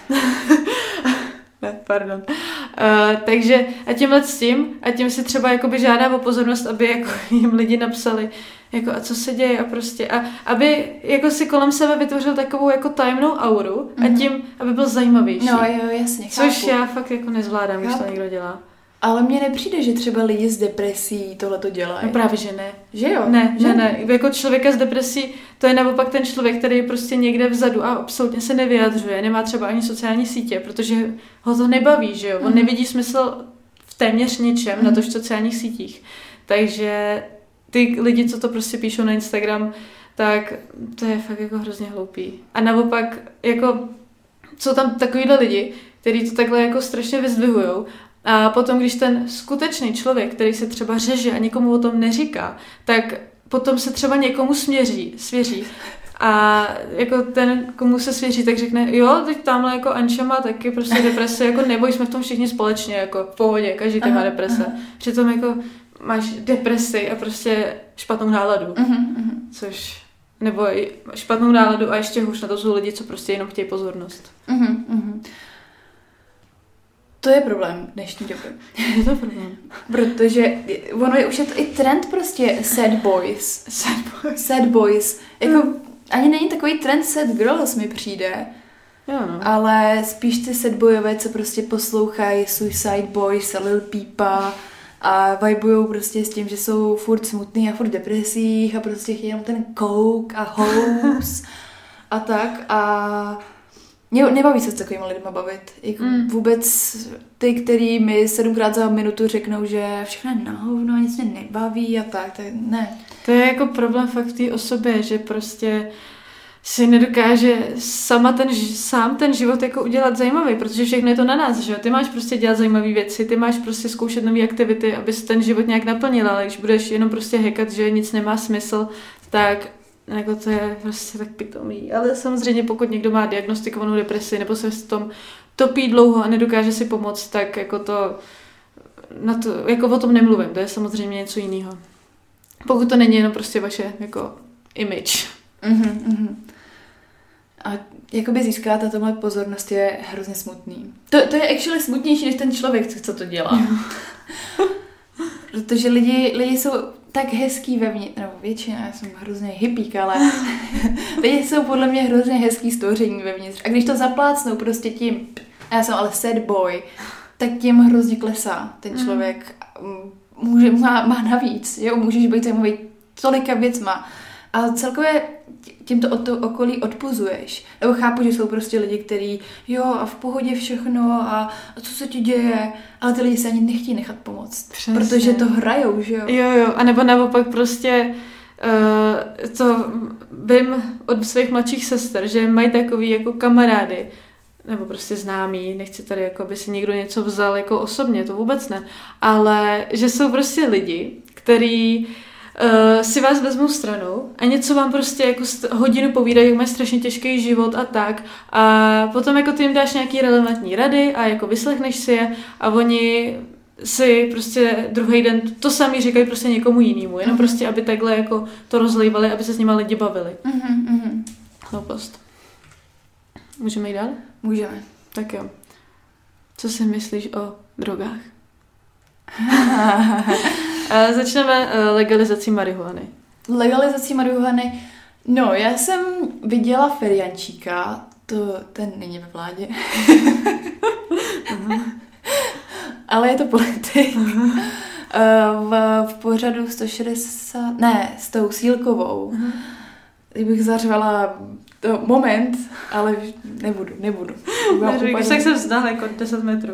ne, Pardon. Uh, takže a tímhle s tím, a tím si třeba jakoby žádá o pozornost, aby jako jim lidi napsali, jako a co se děje a prostě, a aby jako si kolem sebe vytvořil takovou jako tajemnou auru a Mhm. tím, aby byl zajímavější. No jo, jasně, Což chápu. já fakt jako nezvládám, když to Chápu. někdo dělá. Ale mně nepřijde, že třeba lidi s depresí tohle to dělají. No právě, že ne. Že jo? Ne, ne, ne. Jako člověka s depresí, to je naopak ten člověk, který je prostě někde vzadu a absolutně se nevyjadřuje, nemá třeba ani sociální sítě, protože ho to nebaví, že jo. On Mhm. nevidí smysl v téměř ničem, na Mhm. to v sociálních sítích. Takže ty lidi, co to prostě píšou na Instagram, tak to je fakt jako hrozně hloupý. A naopak, jako, jsou tam takovýhle lidi, kteří to takhle jako strašně vyzdvihujou a potom, když ten skutečný člověk, který se třeba řeže a nikomu o tom neříká, tak potom se třeba někomu směří, svěří. A jako ten, komu se svěří, tak řekne, jo, teď tamhle jako Anča má taky prostě deprese, jako neboj, jsme v tom všichni společně, jako v pohodě, každý ten má Aha, deprese. aha. Přitom jako máš depresi a prostě špatnou náladu, Mhm, mhm, což, nebo i špatnou náladu a ještě hůř na to jsou lidi, co prostě jenom chtějí pozornost. mhm, mhm. To je problém dnešní doby. Je to problém. Protože ono je už je to i trend prostě sad boys. Sad boy. Sad boys. Jako ani není takový trend sad girls mi přijde, Jo, no. ale spíš ty sad boyové, co prostě poslouchají Suicide Boys a Lil Peepa a vibujou prostě s tím, že jsou furt smutný a furt depresích a prostě chtějí jenom ten coke a house a tak a mě nebaví se s takovými lidmi bavit. Jako Mm. Vůbec ty, který mi sedmkrát za minutu řeknou, že všechno je na hovno, nic mě nebaví a tak, tak ne. To je jako problém fakt v té osobě, že prostě si nedokáže sama ten, sám ten život jako udělat zajímavý, protože všechno je to na nás, že jo? Ty máš prostě dělat zajímavé věci, ty máš prostě zkoušet nové aktivity, abys ten život nějak naplnil, ale když budeš jenom prostě hekat, že nic nemá smysl, tak jako to je prostě tak pitomý. Ale samozřejmě pokud někdo má diagnostikovanou depresi nebo se v tom topí dlouho a nedokáže si pomoct, tak jako to, na to jako o tom nemluvím, to je samozřejmě něco jiného. Pokud to není jenom prostě vaše jako image. Mhm, mhm. A jakoby získat a tomhle pozornost je hrozně smutný. To, to je actually smutnější, než ten člověk, co, co to dělá. Protože lidi, lidi jsou tak hezký vevnitř, nebo většina, já jsem hrozně hippík, ale lidi jsou podle mě hrozně hezký stvoření vevnitř. A když to zaplácnou prostě tím, a já jsem ale sad boy, tak tím hrozně klesá ten Mhm. člověk. Mm, Může, má, má navíc, jo, můžeš být zajímavý tolika věcma. A celkově tím to od to okolí odpuzuješ. Nebo chápu, že jsou prostě lidi, kteří, jo, a v pohodě všechno, a, a co se ti děje, ale ty lidi se ani nechtějí nechat pomoct. Přesně. Protože to hrajou, že jo. Jo, jo, a nebo naopak prostě uh, to vím od svých mladších sester, že mají takový jako kamarády, nebo prostě známí, nechci tady jako, aby si někdo něco vzal jako osobně, to vůbec ne, ale že jsou prostě lidi, který uh, si vás vezmou stranou a něco vám prostě jako st- hodinu povídají, jak mají strašně těžký život a tak a potom jako ty jim dáš nějaký relevantní rady a jako vyslechneš si je a oni si prostě druhý den to samý říkají prostě někomu jinému, jenom Mhm. prostě, aby takhle jako to rozlejvali, aby se s nima lidi bavili. Mhm, mhm. Hloupost. Můžeme jít dál? Můžeme. Tak jo. Co si myslíš o drogách? A začneme eh, legalizací marihuany. Legalizací marihuany. No, já jsem viděla Feriančíka, to ten není ve vládě. Ale je to politik. Eh, v, v pořadu 160, ne, s tou sílkovou. Kdybych zařvala to moment, ale nebudu, nebudu. Neříkej, úplně- tak se vzdal jako 10 metrů.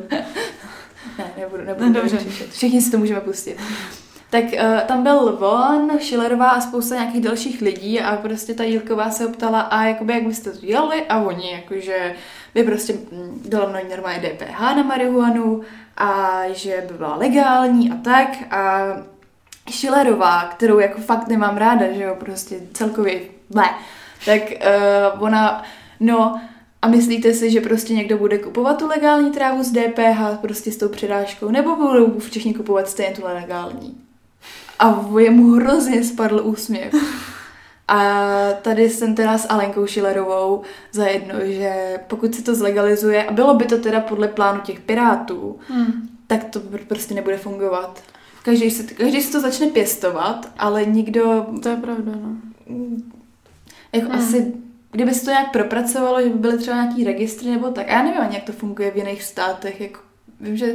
Ne, nebudu, nebudu. No, dobře. dobře. Všichni si to můžeme pustit. Tak uh, tam byl on, Schillerová a spousta nějakých dalších lidí a prostě ta Jílková se optala, a jakoby jak byste to dělali a oni jakože by prostě mm, dala mnoho normálně DPH na marihuanu a že by byla legální a tak a Schillerová, kterou jako fakt nemám ráda, že jo, prostě celkově ne, tak uh, ona, no a myslíte si, že prostě někdo bude kupovat tu legální trávu s DPH prostě s tou přidáškou, nebo budou všichni kupovat stejně tu legální? A jemu hrozně spadl úsměv. A tady jsem teda s Alenkou Šilerovou za jedno, že pokud se to zlegalizuje, a bylo by to teda podle plánu těch pirátů, Hmm. tak to pr- prostě nebude fungovat. Každý se, každý se to začne pěstovat, ale nikdo, To je pravda, no. jako Hmm. asi, kdyby se to nějak propracovalo, že by byly třeba nějaký registry nebo tak, a já nevím ani, jak to funguje v jiných státech, jako, vím, že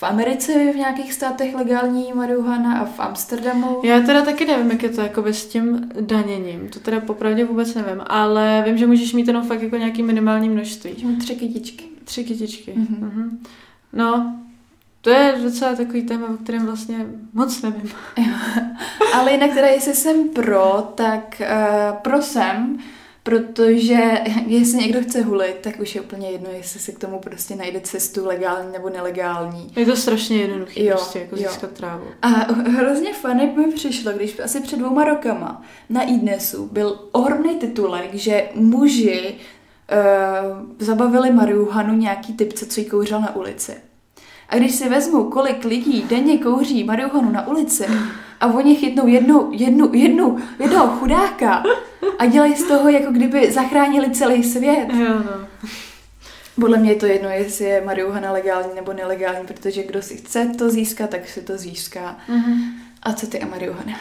v Americe je v nějakých státech legální marihuana a v Amsterdamu. Já teda taky nevím, jak je to jakoby s tím daněním. To teda popravdě vůbec nevím, ale vím, že můžeš mít jenom fakt jako nějaký minimální množství. Mám tři kytičky. Tři kytičky. Mhm. Mhm. No, to je docela takový téma, o kterém vlastně moc nevím. Ale jinak teda, jestli jsem pro, tak uh, pro jsem, protože jestli někdo chce hulit, tak už je úplně jedno, jestli si k tomu prostě najde cestu legální nebo nelegální. Je to strašně jednoduché Jo, prostě jako jo. získat trávu. A hrozně funny mi přišlo, když asi před dvouma rokama na iDnesu byl ohromný titulek, že muži uh, zabavili marihuanu nějaký typce, co jí kouřil na ulici. A když si vezmu, kolik lidí denně kouří marihuanu na ulici a oni chytnou jednu, jednu, jednu, jednoho chudáka a dělají z toho, jako kdyby zachránili celý svět. Jo, no. Podle mě je to jedno, jestli je marihuana legální nebo nelegální, protože kdo si chce to získat, tak si to získá. Mhm. A co ty a marihuana?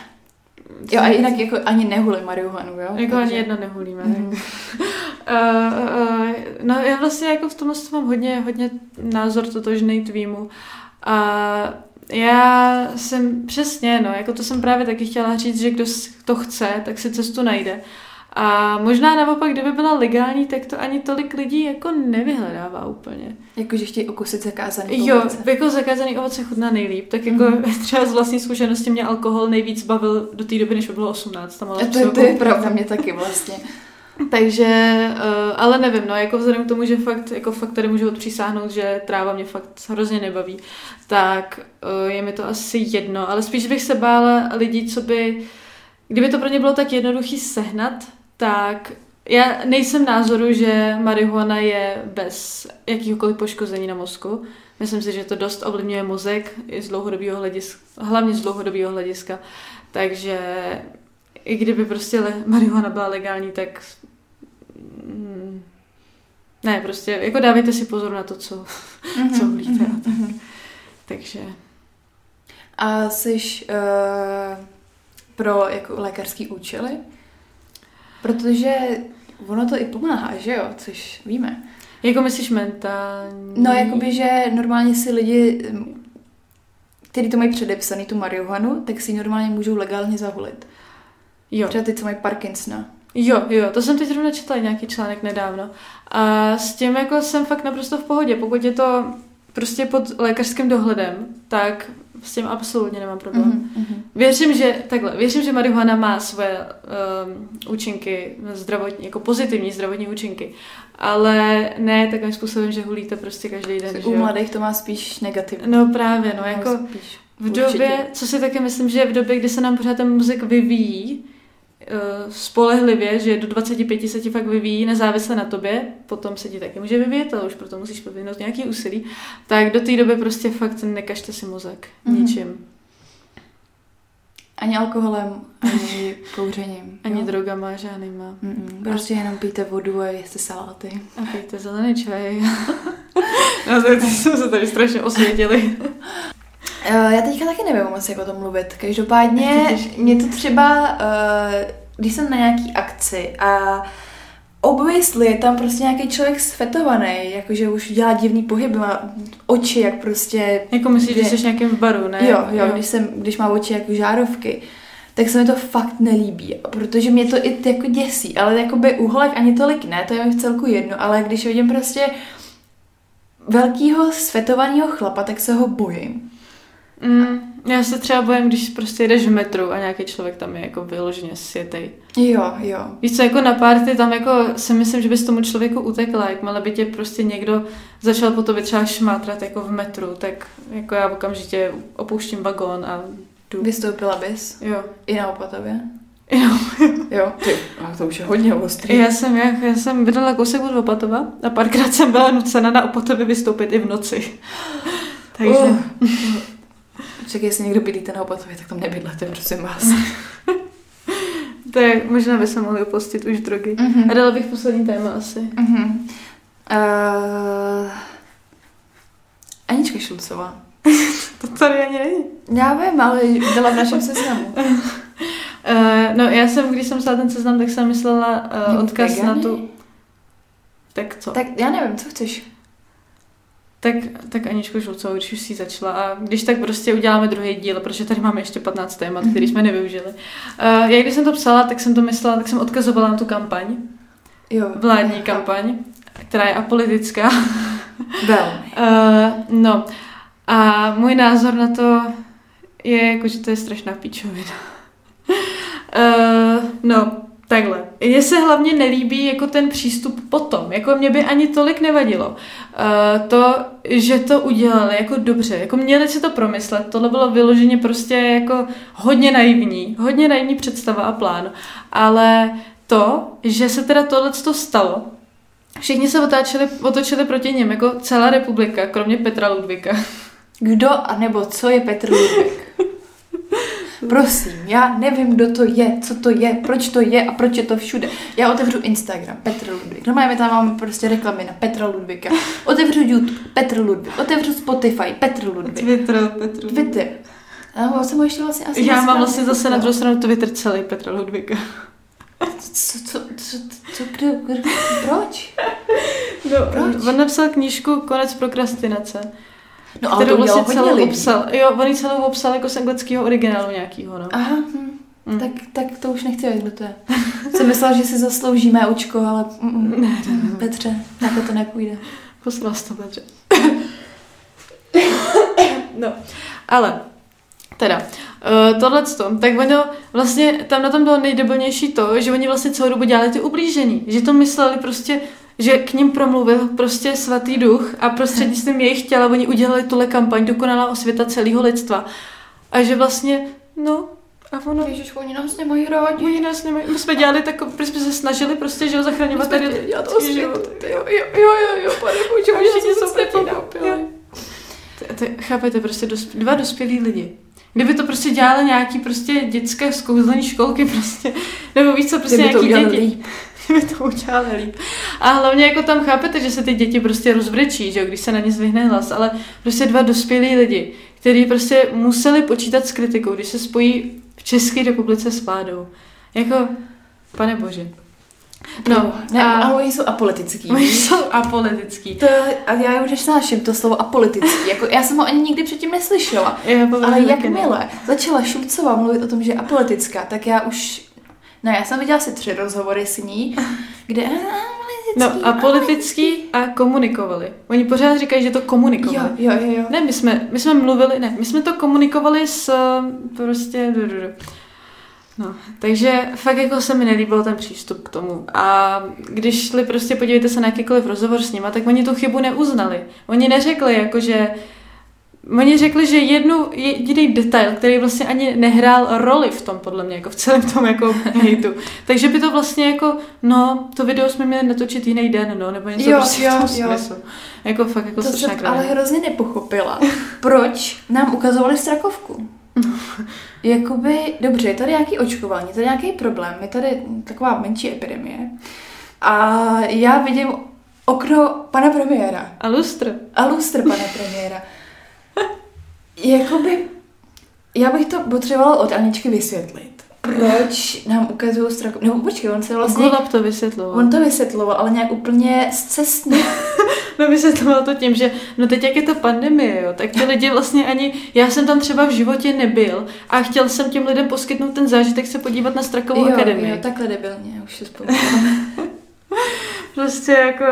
Jo, a jinak jako ani nehuli marihuanu, jo? Jako ani Takže- jedna nehulíme. Mhm. Mm. Uh, uh, no já vlastně jako v tomhle mám hodně, hodně názor totožný tvýmu. A já jsem přesně, no, jako to jsem právě taky chtěla říct, že kdo to chce, tak si cestu najde. A možná naopak, kdyby byla legální, tak to ani tolik lidí jako nevyhledává úplně. Jako, že chtějí okusit zakázaný Jo, ovoce. jako zakázaný ovoce chutná nejlíp, tak jako Mhm. třeba z vlastní zkušenosti mě alkohol nejvíc bavil do té doby, než bylo 18. Tam ale to, to je pravda, mě taky vlastně. Takže, uh, ale nevím, no, jako vzhledem k tomu, že fakt, jako fakt tady můžu odpřísáhnout, že tráva mě fakt hrozně nebaví, tak uh, je mi to asi jedno, ale spíš bych se bála lidí, co by, kdyby to pro ně bylo tak jednoduchý sehnat, tak já nejsem názoru, že marihuana je bez jakýhokoliv poškození na mozku. Myslím si, že to dost ovlivňuje mozek i z dlouhodobého hlediska, hlavně z dlouhodobého hlediska. Takže i kdyby prostě marihuana byla legální, tak ne, prostě jako dávejte si pozor na to, co, co hulíte a tak. mhm. Takže A jsi uh, pro jako lékařský účely? Protože ono to i pomáhá, že jo? Což víme. jako myslíš mentální? No, jakoby, že normálně si lidi, mm, kteří to mají předepsaný, tu marihuanu, tak si normálně můžou legálně zahulit. Jo. Třeba ty, co mají Parkinsona. Jo, jo, to jsem teď zrovna četla nějaký článek nedávno. A s tím jako jsem fakt naprosto v pohodě. Pokud je to prostě pod lékařským dohledem, tak s tím absolutně nemám problém. Mm-hmm. Mhm, Věřím, že takhle, věřím, že marihuana má svoje um, účinky zdravotní, jako pozitivní zdravotní účinky, ale ne takovým způsobem, že hulíte prostě každý den. že U jo. mladých to má spíš negativní. No právě, no jako spíš. v Určitě. době, co si taky myslím, že v době, kdy se nám pořád ten mozek vyvíjí, spolehlivě, že do 25 se ti fakt vyvíjí nezávisle na tobě, potom se ti taky může vyvíjet, ale už proto musíš vyvinout nějaký úsilí, tak do té doby prostě fakt nekažte si mozek Mhm. ničím. Ani alkoholem, ani kouřením. Ani jo? drogama žádnýma. Mm-mm. Prostě jenom pijte vodu a jeste saláty. A pijte zelený čaj. no to jsme se tady strašně osvětili. Uh, já teďka taky nevím moc, jak o tom mluvit. Každopádně mě to třeba, uh, když jsem na nějaký akci a obviously je tam prostě nějaký člověk sfetovaný, jakože už dělá divný pohyby, má oči jak prostě... Jako myslíš, že Že- jsi v nějakém baru, ne? Jo, jo, Když, jsem, když má oči jako žárovky, tak se mi to fakt nelíbí, protože mě to i jako děsí, ale jakoby uholek ani tolik ne, to je mi v celku jedno, ale když vidím prostě velkýho svetovaného chlapa, tak se ho bojím. Mm, já se třeba bojím, když prostě jdeš v metru a nějaký člověk tam je jako vyloženě světej. Jo, jo. Víš co, jako na party tam jako si myslím, že bys tomu člověku utekla, jakmile by tě prostě někdo začal po tobě třeba šmátrat jako v metru, tak jako já okamžitě opouštím vagón a jdu. Vystoupila bys Jo. i na Opatově? Jo. Jo, ty, a to už je hodně ostrý. Já jsem, já, já jsem bydlela kousek od Opatova a párkrát jsem byla nucena na Opatově vystoupit i v noci. Takže... Uh. Čekaj, jestli někdo bydlíte na Opatově, tak tam nebydlete, prosím vás. Tak možná by se mohli opustit už drogy. Mhm. A dala bych poslední téma asi. Mhm. Uh, Anička Šulcová. To tady ani není. Já vím, ale byla v našem seznamu. Uh, no já jsem, když jsem psala ten seznam, tak jsem myslela uh, odkaz vegani? na tu... Tak co? Tak já nevím, co chceš. Tak, tak Aničku Šulcovou, když už si začala. A když tak prostě uděláme druhý díl, protože tady máme ještě 15 témat, který jsme nevyužili. Uh, já když jsem to psala, tak jsem to myslela, tak jsem odkazovala na tu kampaň, Jo. vládní kampaň, která je apolitická. Velmi. Uh, no a můj názor na to je, jako, že to je strašná píčovina. uh, no, takhle. Mně se hlavně nelíbí jako ten přístup potom. Jako mě by ani tolik nevadilo. Uh, to, že to udělali jako dobře. Jako měli si to promyslet. Tohle bylo vyloženě prostě jako hodně naivní. Hodně naivní představa a plán. Ale to, že se teda tohle stalo, Všichni se otáčeli, otočili proti něm, jako celá republika, kromě Petra Ludvika. Kdo a nebo co je Petr Ludvík? Prosím, já nevím, kdo to je, co to je, proč to je a proč je to všude. Já otevřu Instagram, Petr Ludvík. Normálně tam máme prostě reklamy na Petra Ludvíka. Otevřu YouTube, Petr Ludvík. Otevřu Spotify, Petr Ludvík. Twitter, Petr. Twitter. A jsem ještě vlastně asi Já mám vlastně zase na druhou stranu Twitter celý Petra Ludvika. Co, co, co, co, kdo, kdo, proč? No, Proč? on napsal knížku Konec prokrastinace, No ale kterou to vlastně celou lidí. obsal. Jo, on ji celou obsal jako z anglického originálu nějakýho, no. Aha, hm. Mm. tak, tak to už nechci vědět, kdo to je. Jsem myslela, že si zaslouží mé očko, ale mm, mm, Petře, takhle to nepůjde. Poslal jsi to, Petře. no, ale teda, uh, tohle tak ono vlastně tam na tom bylo nejdebilnější to, že oni vlastně celou dobu dělali ty ublížení, že to mysleli prostě, že k ním promluvil prostě svatý duch a prostřednictvím jejich těla oni udělali tuhle kampaň dokonalá osvěta celého lidstva. A že vlastně, no, a ono, Ježiš, oni nás nemají rádi. oni nás nemají, my jsme dělali tak, my jsme se snažili prostě, že ho zachraňovat tady lidský život. Jo, jo, jo, jo, jo, pane bože, Oni všichni jsou. To- to- Chápete, prostě dva dospělí lidi. Kdyby to prostě dělali nějaký prostě dětské zkouzlený školky prostě, nebo víš co, prostě Kdyby to nějaký děti. líp. Kdyby to udělali líp. A hlavně jako tam chápete, že se ty děti prostě rozbrečí, že jo, když se na ně zvihne hlas, ale prostě dva dospělí lidi, kteří prostě museli počítat s kritikou, když se spojí v České republice s vládou. Jako, pane bože. No, ne, a- ale oni jsou apolitický. Oni jsou apolitický. To, a já už nesnáším to slovo apolitický. Jako, já jsem ho ani nikdy předtím neslyšela. Já Ale taky ne. jakmile začala Šulcová mluvit o tom, že je apolitická, tak já už... Ne, já jsem viděla asi tři rozhovory s ní, kde... No a politický a komunikovali. Oni pořád říkají, že to komunikovali. jo, jo, jo. Ne, my jsme, my jsme mluvili, ne, my jsme to komunikovali s um, prostě... No, takže fakt jako se mi nelíbil ten přístup k tomu. A když šli prostě, podívejte se na jakýkoliv rozhovor s nima, tak oni tu chybu neuznali. Oni neřekli jako, že Oni řekli, že jednu jediný detail, který vlastně ani nehrál roli v tom, podle mě, jako v celém tom jako hejtu. Takže by to vlastně jako, no, to video jsme měli natočit jiný den, no, nebo něco Jo, prostě jo, v tom jo. smyslu. Jako fakt, jako To strašná jsem ale hrozně nepochopila. Proč nám ukazovali strakovku? Jakoby, dobře, je tady nějaký očkování, je tady nějaký problém, je tady taková menší epidemie. A já vidím okno pana premiéra A lustr. a lustr pana premiéra. Jakoby, já bych to potřebovala od Aničky vysvětlit. Proč nám ukazují strakovku? Nebo počkej, on se vlastně... Golab to vysvětloval. On to vysvětloval, ale nějak úplně zcestně. No vysvětloval to tím, že no teď jak je to pandemie, jo, tak ty lidi vlastně ani, já jsem tam třeba v životě nebyl a chtěl jsem těm lidem poskytnout ten zážitek se podívat na Strakovou jo, akademii. jo, takhle debilně, už se vzpomínám. Prostě jako,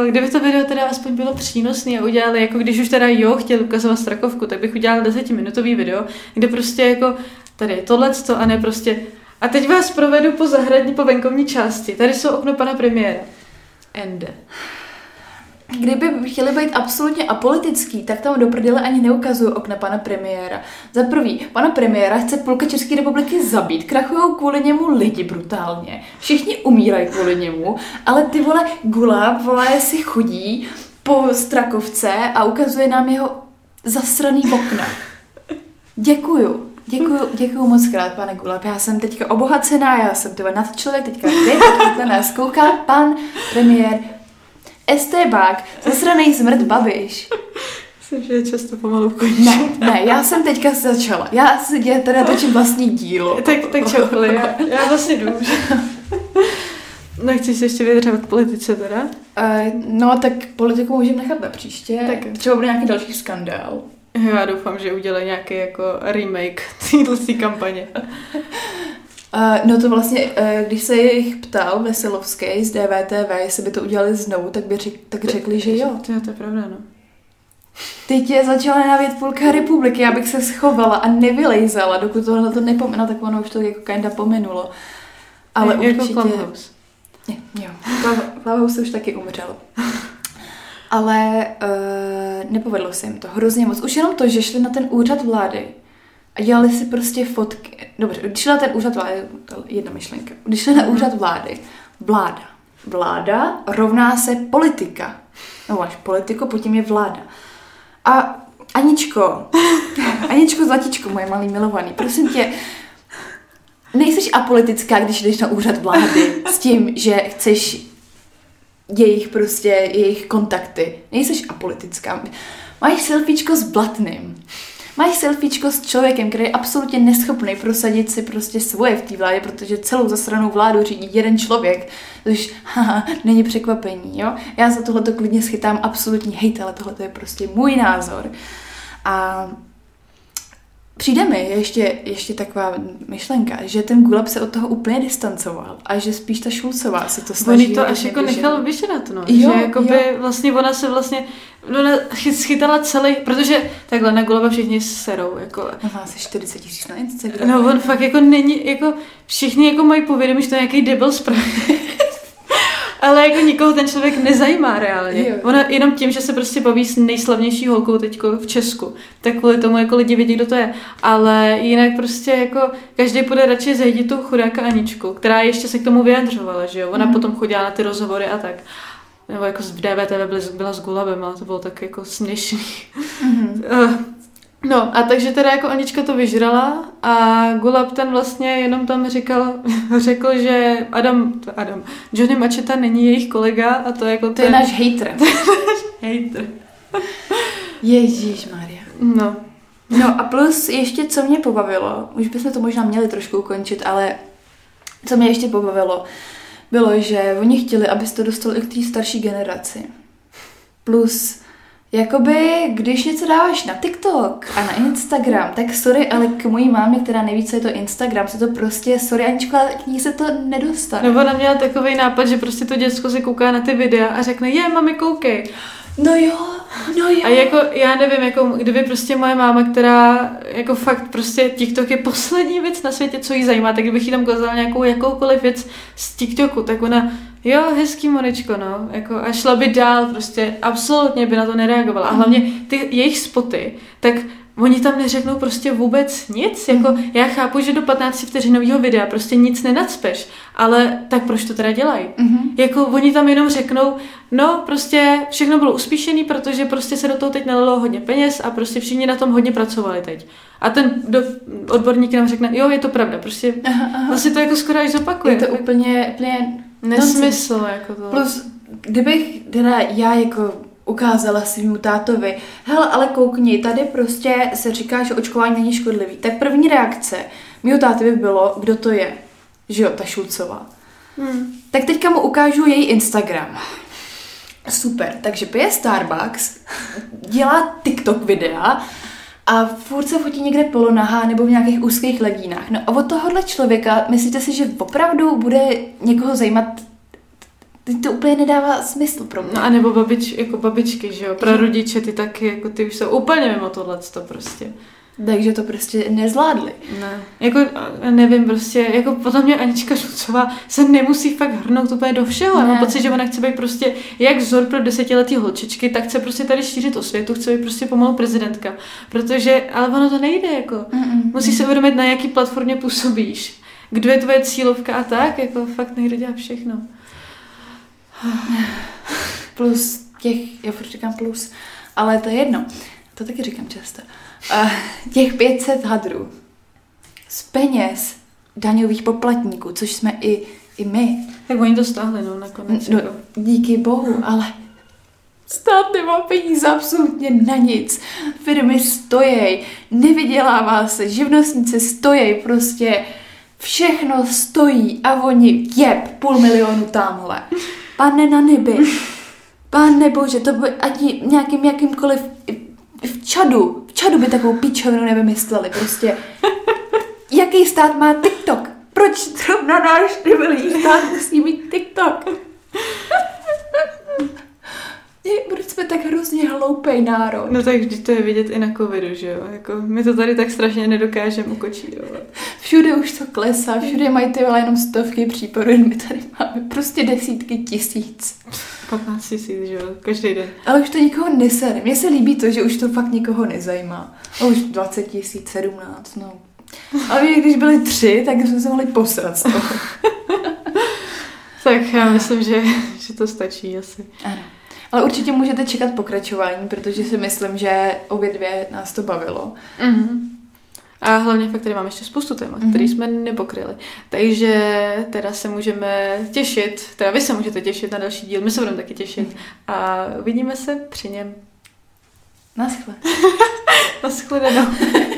uh, kdyby to video teda aspoň bylo přínosné a udělali, jako když už teda jo, chtěl ukazovat Strakovku, tak bych udělal desetiminutový video, kde prostě jako tady je tohleto a ne prostě a teď vás provedu po zahradní, po venkovní části. Tady jsou okno pana premiéra. Ende. Kdyby chtěli být absolutně apolitický, tak tam do prdele ani neukazují okna pana premiéra. Za prvý, pana premiéra chce půlka České republiky zabít, krachujou kvůli němu lidi brutálně. Všichni umírají kvůli němu, ale ty vole Gula, vole, si chodí po Strakovce a ukazuje nám jeho zasraný okna. Děkuju. Děkuju, děkuju moc krát, pane Gulab. Já jsem teďka obohacená, já jsem teda nad člověk, teďka vy, teď na nás kouká pan premiér Estébák, zasranej smrt Babiš. Myslím, že je často pomalu končí. Ne, ne, já jsem teďka začala. Já si dělám teda točím vlastní dílo. Tak, tak čokoliv, já, já vlastně jdu. Nechceš se ještě vyjadřovat k politice teda? Uh, no, tak politiku můžeme nechat na příště. Tak. Třeba bude nějaký další skandál. Já doufám, že udělají nějaký jako remake téhle kampaně. Uh, no to vlastně, uh, když se jich ptal Veselovský z DVTV, jestli by to udělali znovu, tak, by řek, tak řekli, že jo. To, to je pravda, no. Teď je začala nenávět půlka republiky, já bych se schovala a nevylejzala, dokud tohle to nepomenu, tak ono už to jako kinda pomenulo. Ale je, jako určitě... Clubhouse. Ne, jo, Clubhouse už taky umřel. Ale uh, nepovedlo se jim to hrozně moc. Už jenom to, že šli na ten úřad vlády a dělali si prostě fotky. Dobře, když šli na ten úřad vlády, to je jedna myšlenka. Když šli na úřad vlády, vláda. Vláda rovná se politika. No máš politiko, potom je vláda. A Aničko, Aničko Zlatičko, moje malý milovaný, prosím tě, nejsi apolitická, když jdeš na úřad vlády s tím, že chceš jejich prostě, jejich kontakty. Nejsi apolitická. Máš selfiečko s blatným. Máš selfiečko s člověkem, který je absolutně neschopný prosadit si prostě svoje v té vládě, protože celou zasranou vládu řídí jeden člověk, což haha, není překvapení, jo. Já za tohle klidně schytám absolutní hejt, ale tohle je prostě můj názor. A Přijde mi ještě, ještě taková myšlenka, že ten Gulab se od toho úplně distancoval a že spíš ta Šulcová se to snaží. On to až jako nechal vyžrat, no. Jo, že jakoby jo. vlastně ona se vlastně no, ona schytala celý, protože takhle na Gulaba všichni serou, jako. On má asi 40 tisíc na Instagramu. No on fakt jako není, jako všichni jako mají povědomí, že to je nějaký debil správně. Ale jako nikoho ten člověk nezajímá reálně. Jo. Ona jenom tím, že se prostě baví s nejslavnější holkou teďko v Česku, tak kvůli tomu jako lidi vědí, kdo to je. Ale jinak prostě jako každý půjde radši zajít tu chudáka Aničku, která ještě se k tomu vyjadřovala, že jo. Ona Mhm. potom chodila na ty rozhovory a tak. Nebo jako v DVTV byla, s Gulabem, ale to bylo tak jako směšný. Mhm. No a takže teda jako Anička to vyžrala a Gulab ten vlastně jenom tam říkal, řekl, že Adam, to Adam, Johnny Macheta není jejich kolega a to jako To je náš hater. hater. Ježíš Maria. No, No a plus ještě, co mě pobavilo, už bychom to možná měli trošku ukončit, ale co mě ještě pobavilo, bylo, že oni chtěli, abys to dostal i k té starší generaci. Plus, jakoby, když něco dáváš na TikTok a na Instagram, tak sorry, ale k mojí mámě, která neví, co je to Instagram, se to prostě, sorry Aničko, ale k ní se to nedostane. nebo ona měla takový nápad, že prostě to děcko si kouká na ty videa a řekne, je, mami, koukej. No jo, no jo. A jako, já nevím, jako, kdyby prostě moje máma, která jako fakt prostě TikTok je poslední věc na světě, co jí zajímá, tak kdybych jí tam ukázala nějakou jakoukoliv věc z TikToku, tak ona, jo, hezký Moničko, no, jako a šla by dál, prostě absolutně by na to nereagovala. A hlavně ty jejich spoty, tak Oni tam neřeknou prostě vůbec nic, jako já chápu, že do 15 vteřinového videa prostě nic nenacpeš, ale tak proč to teda dělají? Mhm. Jako oni tam jenom řeknou, no prostě všechno bylo uspíšený, protože prostě se do toho teď nalilo hodně peněz a prostě všichni na tom hodně pracovali teď. A ten do, odborník nám řekne, jo, je to pravda, prostě Aha, aha. vlastně to jako skoro až zopakuje. Je to úplně, úplně nesmysl, jako to. Plus, kdybych teda já jako ukázala svýmu tátovi, hele, ale koukni, tady prostě se říká, že očkování není škodlivý. Tak první reakce mýho táty by bylo, kdo to je. Že jo, ta Šulcová. Hmm. Tak teďka mu ukážu její Instagram. Super, takže pije Starbucks, dělá TikTok videa a furt se fotí někde polonahá nebo v nějakých úzkých legínách. No a od tohohle člověka, myslíte si, že opravdu bude někoho zajímat? Teď to úplně nedává smysl pro mě. No a nebo babič, jako babičky, že jo, prarodiče, ty taky, jako ty už jsou úplně mimo tohleto prostě. Takže to prostě nezvládli. Ne. Jako, nevím, prostě, jako potom mě Anička Šulcová se nemusí fakt hrnout úplně do všeho. Já Ne. mám pocit, že ona chce být prostě jak vzor pro desetiletý holčičky, tak chce prostě tady šířit osvětu, chce být prostě pomalu prezidentka. Protože, ale ono to nejde, jako. Mm-mm. Musíš se uvědomit, na jaký platformě působíš. Kdo je tvoje cílovka a tak, jako fakt nejde dělat všechno. Plus těch, já furt říkám plus, ale to je jedno. To taky říkám často. Uh, těch 500 hadrů. z peněz daňových poplatníků, což jsme i, i my. Tak oni to stáhli, no, nakonec. No, jako. díky bohu, ale stát nemá peníze absolutně na nic. Firmy stojí, nevydělává se, živnostníci stojí, prostě všechno stojí a oni jeb, půl milionu tamhle. Pane na nebi, pane bože, to by ani nějakým jakýmkoliv v Čadu, v Čadu by takovou pičovinu nevymysleli, prostě. Jaký stát má TikTok? Proč zrovna náš stát musí mít TikTok? Je- Proč jsme tak hrozně hloupej národ? No tak vždyť to je vidět i na covidu, že jo? Jako, my to tady tak strašně nedokážeme ukočírovat. Všude už to klesá, všude mají ty jenom stovky případů, my tady máme prostě desítky tisíc. 15 tisíc, že jo? Každý den. Ale už to nikoho nesere. Mně se líbí to, že už to fakt nikoho nezajímá. A už 20 tisíc, 17, no. Ale my, když byli tři, tak jsme se mohli posrat z toho. Tak já myslím, že, že to stačí asi. Ano. Ale určitě můžete čekat pokračování, protože si myslím, že obě dvě nás to bavilo. Mhm. A hlavně fakt tady máme ještě spoustu témat, Mhm. mm-hmm. který jsme nepokryli. Takže teda se můžeme těšit, teda vy se můžete těšit na další díl, my se budeme taky těšit a uvidíme se při něm. Naschle. Naschledanou.